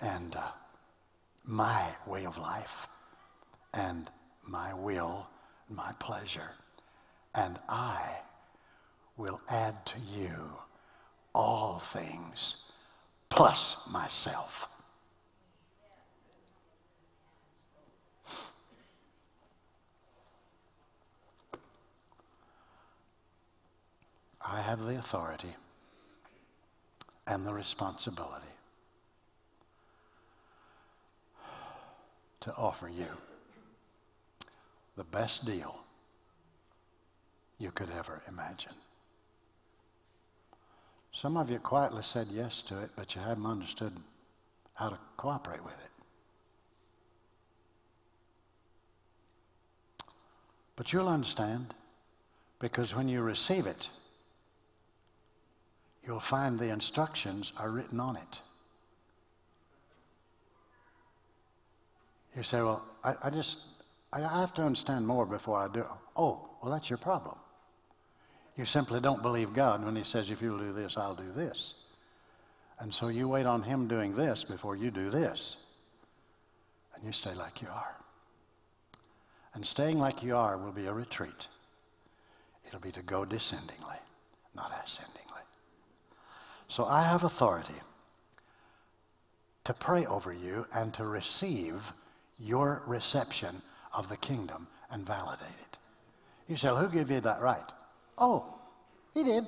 and uh, my way of life, and my will, my pleasure and I will add to you all things plus myself. I have the authority and the responsibility to offer you the best deal you could ever imagine. Some of you quietly said yes to it, but you haven't understood how to cooperate with it. But you'll understand because when you receive it, you'll find the instructions are written on it. You say, Well, I, I just, I have to understand more before I do. Oh, well, that's your problem. You simply don't believe God when He says, if you'll do this, I'll do this. And so you wait on Him doing this before you do this. And you stay like you are. And staying like you are will be a retreat. It'll be to go descendingly, not ascendingly. So I have authority to pray over you and to receive your reception of the kingdom and validate it. You say, who gave you that right? Oh, he did.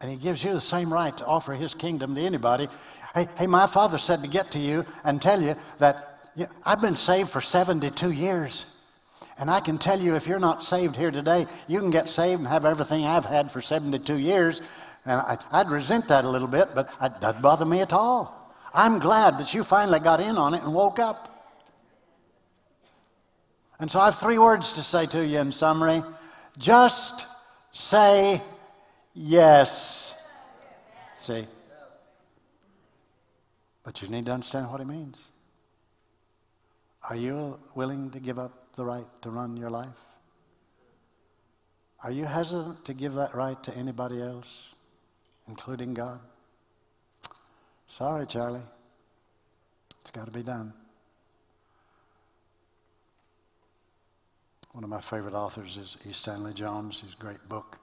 And he gives you the same right to offer his kingdom to anybody. Hey, hey my father said to get to you and tell you that you know, I've been saved for 72 years. And I can tell you, if you're not saved here today, you can get saved and have everything I've had for 72 years. And I, would resent that a little bit, but it doesn't bother me at all. I'm glad that you finally got in on it and woke up. And so I have three words to say to you in summary. Just say yes. See? But you need to understand what it means. Are you willing to give up the right to run your life? Are you hesitant to give that right to anybody else, including God? Sorry, Charlie. It's got to be done. One of my favorite authors is E. Stanley Jones. His great book,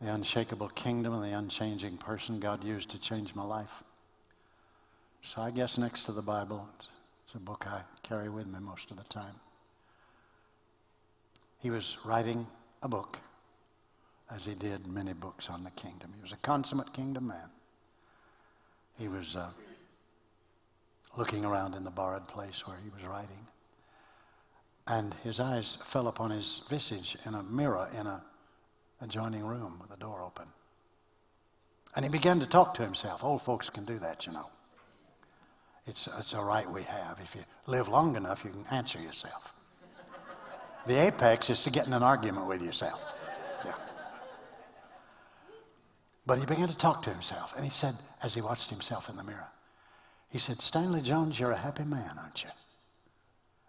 The Unshakable Kingdom and the Unchanging Person God used to change my life. So I guess next to the Bible, it's a book I carry with me most of the time. He was writing a book, as he did many books on the kingdom. He was a consummate kingdom man. He was uh, looking around in the borrowed place where he was writing, and his eyes fell upon his visage in a mirror in a adjoining room with the door open. And he began to talk to himself. Old folks can do that, you know. It's, it's a right we have. If you live long enough, you can answer yourself. The apex is to get in an argument with yourself. Yeah. But he began to talk to himself, and he said, as he watched himself in the mirror, he said, Stanley Jones, you're a happy man, aren't you?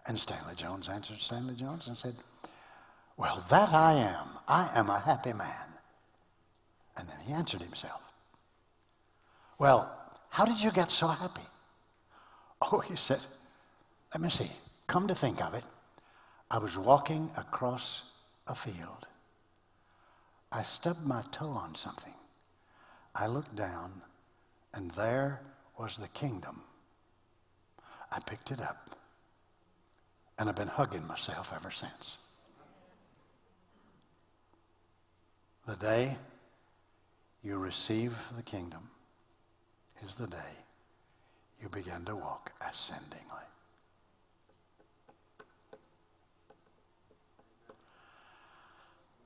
And Stanley Jones answered Stanley Jones and said, Well, that I am. I am a happy man. And then he answered himself, Well, how did you get so happy? Oh, he said, let me see. Come to think of it, I was walking across a field. I stubbed my toe on something. I looked down, and there was the kingdom. I picked it up, and I've been hugging myself ever since. The day you receive the kingdom is the day you begin to walk ascendingly.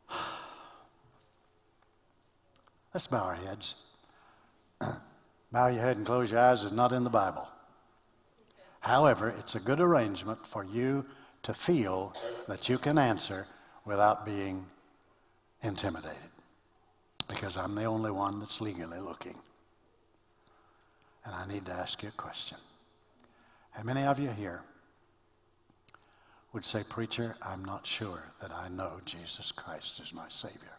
*sighs* Let's bow our heads. *clears throat* bow your head and close your eyes is not in the Bible. However, it's a good arrangement for you to feel that you can answer without being intimidated. Because I'm the only one that's legally looking. And I need to ask you a question. How many of you here would say, Preacher, I'm not sure that I know Jesus Christ is my Savior?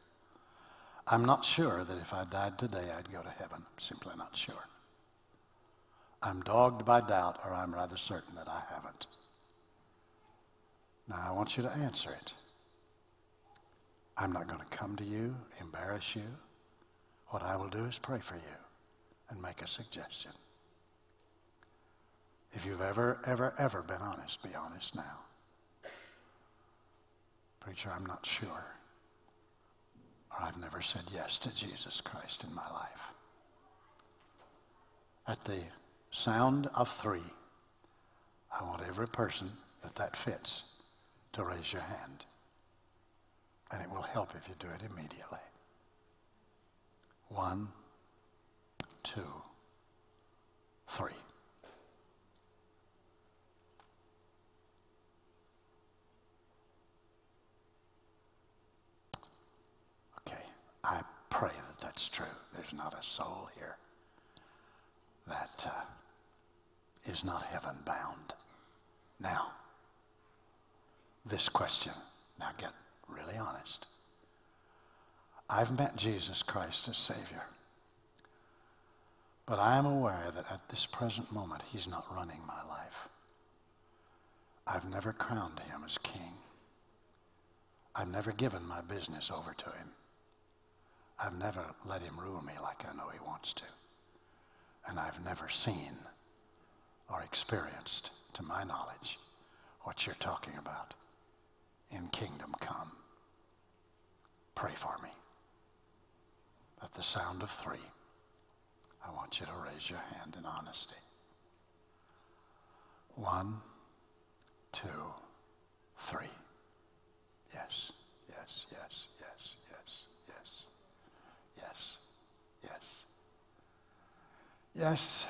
I'm not sure that if I died today, I'd go to heaven. I'm simply not sure. I'm dogged by doubt, or I'm rather certain that I haven't. Now, I want you to answer it. I'm not going to come to you, embarrass you. What I will do is pray for you and make a suggestion. If you've ever, ever, ever been honest, be honest now. Preacher, I'm not sure. Or I've never said yes to Jesus Christ in my life. At the sound of three, I want every person that that fits to raise your hand. And it will help if you do it immediately. One two, three. Okay, I pray that that's true. There's not a soul here that uh, is not heaven bound. Now, this question, now get really honest. I've met Jesus Christ as Savior. But I am aware that at this present moment, He's not running my life. I've never crowned Him as King. I've never given my business over to Him. I've never let Him rule me like I know He wants to. And I've never seen or experienced, to my knowledge, what you're talking about in Kingdom Come. Pray for me. At the sound of three. I want you to raise your hand in honesty. One, two, three. Yes, yes, yes, yes, yes, yes, yes, yes. Yes.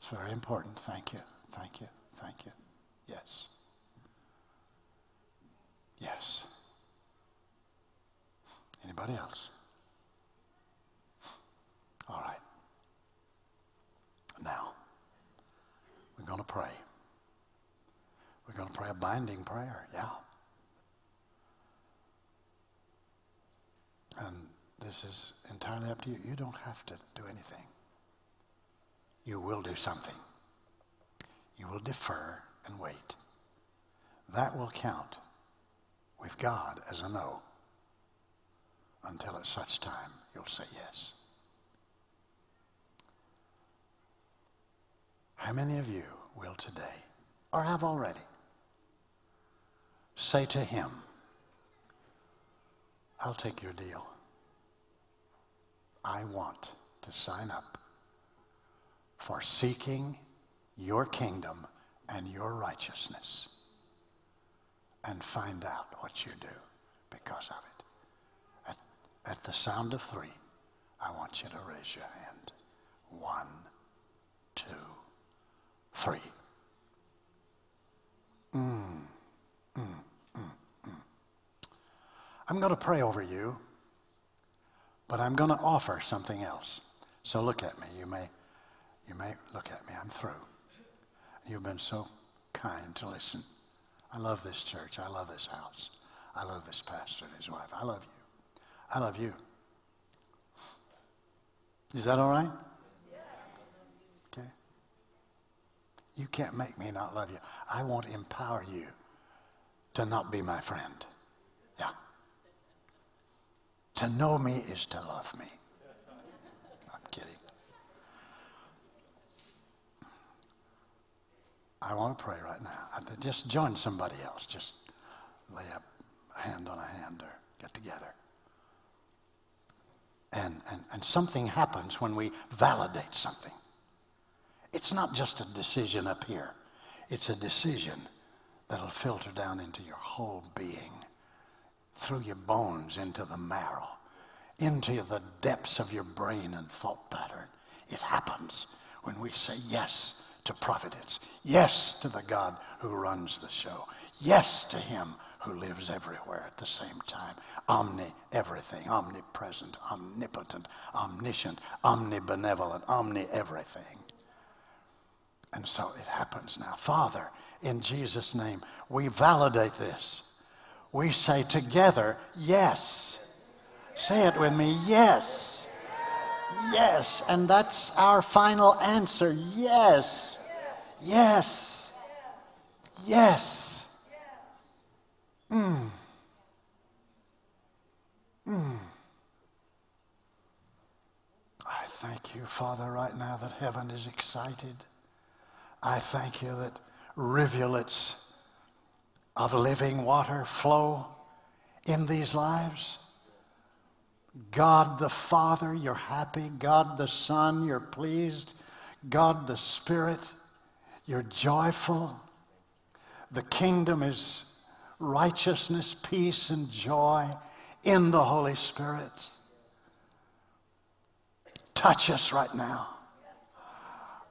It's very important. Thank you, thank you, thank you. Yes. Yes. Anybody else? All right. Now, we're going to pray. We're going to pray a binding prayer, yeah. And this is entirely up to you. You don't have to do anything. You will do something. You will defer and wait. That will count with God as a no until at such time you'll say yes. How many of you will today, or have already, say to him, I'll take your deal. I want to sign up for seeking your kingdom and your righteousness and find out what you do because of it. At, at the sound of three, I want you to raise your hand. One, two, three. Mm, mm, mm, mm. I'm going to pray over you, but I'm going to offer something else. So look at me. You may, you may look at me. I'm through. You've been so kind to listen. I love this church. I love this house. I love this pastor and his wife. I love you. I love you. Is that all right? Okay. You can't make me not love you. I won't empower you to not be my friend. Yeah. To know me is to love me. I'm kidding. I want to pray right now. Just join somebody else. Just lay a hand on a hand or get together. And, and, and something happens when we validate something. It's not just a decision up here, it's a decision that'll filter down into your whole being, through your bones, into the marrow, into the depths of your brain and thought pattern. It happens when we say yes to providence, yes to the God who runs the show, yes to Him who lives everywhere at the same time. Omni everything, omnipresent, omnipotent, omniscient, omnibenevolent, omni everything. And so it happens now. Father, in Jesus' name, we validate this. We say together, yes. Say it with me, yes. Yes. And that's our final answer, yes. Yes. Yes. Mm. Mm. I thank you, Father, right now that heaven is excited. I thank you that rivulets of living water flow in these lives. God the Father, you're happy. God the Son, you're pleased. God the Spirit, you're joyful. The kingdom is righteousness, peace, and joy in the Holy Spirit. Touch us right now.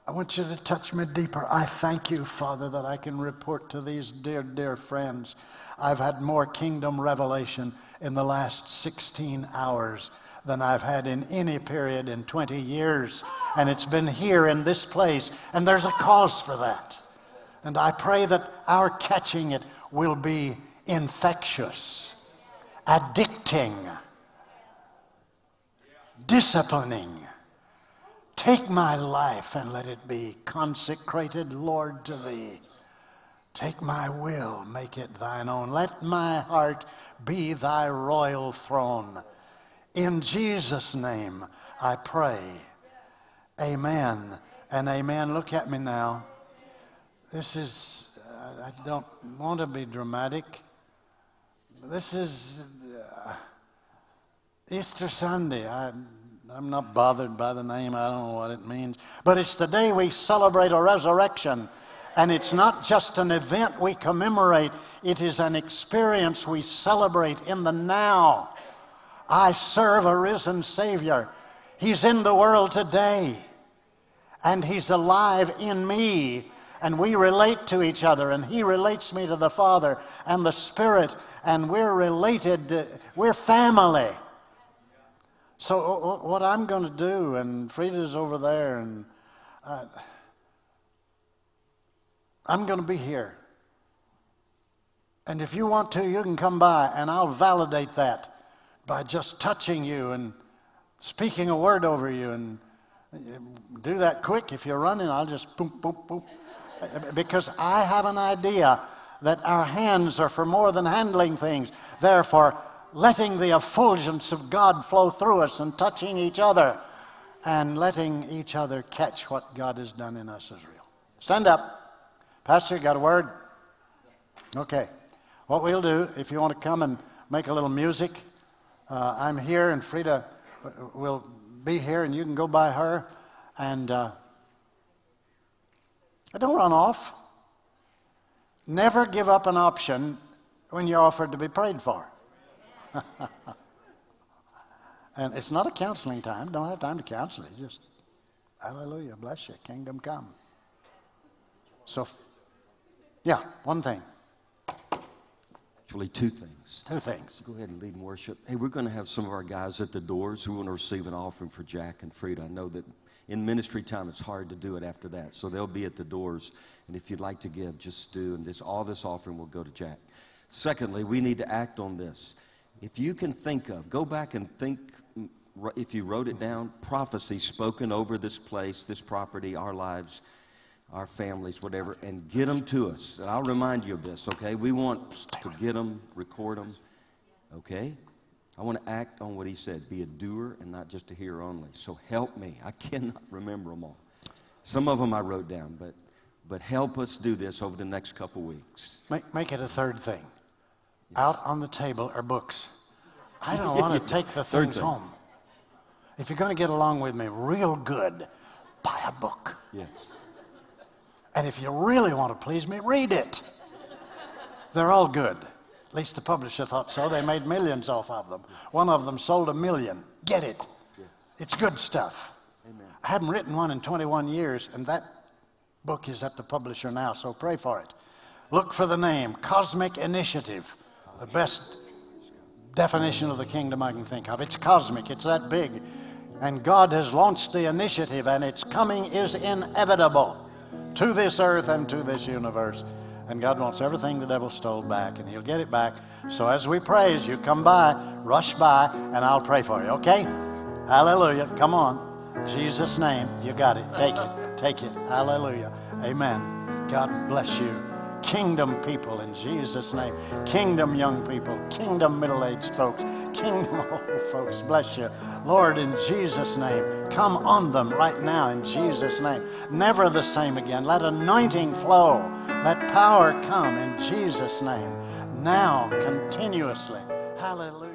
I want you to touch me deeper. I thank you, Father, that I can report to these dear, dear friends. I've had more kingdom revelation in the last 16 hours than I've had in any period in 20 years. And it's been here in this place, and there's a cause for that. And I pray that our catching it will be infectious, addicting, disciplining Take my life and let it be consecrated, Lord, to thee. Take my will, make it thine own. Let my heart be thy royal throne. In Jesus' name I pray. Amen and amen. Look at me now. This is, uh, I don't want to be dramatic. This is uh, Easter Sunday. I, I'm not bothered by the name. I don't know what it means. But it's the day we celebrate a resurrection And it's not just an event we commemorate, it is an experience we celebrate in the now. I serve a risen Savior. He's in the world today, and He's alive in me. And we relate to each other, and He relates me to the Father and the Spirit, and we're related, uh, we're family. So, uh, uh, what I'm going to do, and Friedel's over there, and uh, I'm going to be here. And if you want to, you can come by, and I'll validate that by just touching you and speaking a word over you. And do that quick. If you're running, I'll just boom, boom, boom. Because I have an idea that our hands are for more than handling things. Therefore, letting the effulgence of God flow through us and touching each other and letting each other catch what God has done in us is real. Stand up. Pastor, you got a word? Okay. What we'll do, if you want to come and make a little music, uh, I'm here and Friedel will be here and you can go by her. And uh, don't run off. Never give up an option when you're offered to be prayed for. *laughs* and it's not a counseling time. Don't have time to counsel. You just, hallelujah, bless you, kingdom come. So yeah, one thing. Actually, two things. Two things. Go ahead and lead in worship. Hey, we're going to have some of our guys at the doors who want to receive an offering for Jack and Friedel. I know that in ministry time it's hard to do it after that, so they'll be at the doors. And if you'd like to give, just do. And this, all this offering will go to Jack. Secondly, we need to act on this. If you can think of, go back and think, if you wrote it mm-hmm. down, prophecy spoken over this place, this property, our lives our families, whatever, and get them to us. And I'll remind you of this, okay? We want to get them, record them, okay? I want to act on what he said be a doer and not just a hearer only. So help me. I cannot remember them all. Some of them I wrote down, but, but help us do this over the next couple weeks. Make, make it a third thing. Yes. Out on the table are books. I don't want to *laughs* take the things home. If you're going to get along with me real good, buy a book. Yes. And if you really want to please me, read it. They're all good. At least the publisher thought so. They made millions off of them. One of them sold a million. Get it. Yes. It's good stuff. Amen. I haven't written one in 21 years, and that book is at the publisher now, so pray for it. Look for the name Cosmic Initiative, the best definition of the kingdom I can think of. It's cosmic, it's that big. And God has launched the initiative, and its coming is inevitable to this earth and to this universe. And God wants everything the devil stole back, and He'll get it back. So as we praise, you come by, rush by, and I'll pray for you, okay? Hallelujah. Come on. Jesus' name. You got it. Take it. Take it. Hallelujah. Amen. God bless you kingdom people in Jesus' name. Kingdom young people, kingdom middle aged folks, kingdom *laughs* old folks. Bless you. Lord, in Jesus' name, come on them right now in Jesus' name. Never the same again. Let anointing flow. Let power come in Jesus' name. Now, continuously. Hallelujah.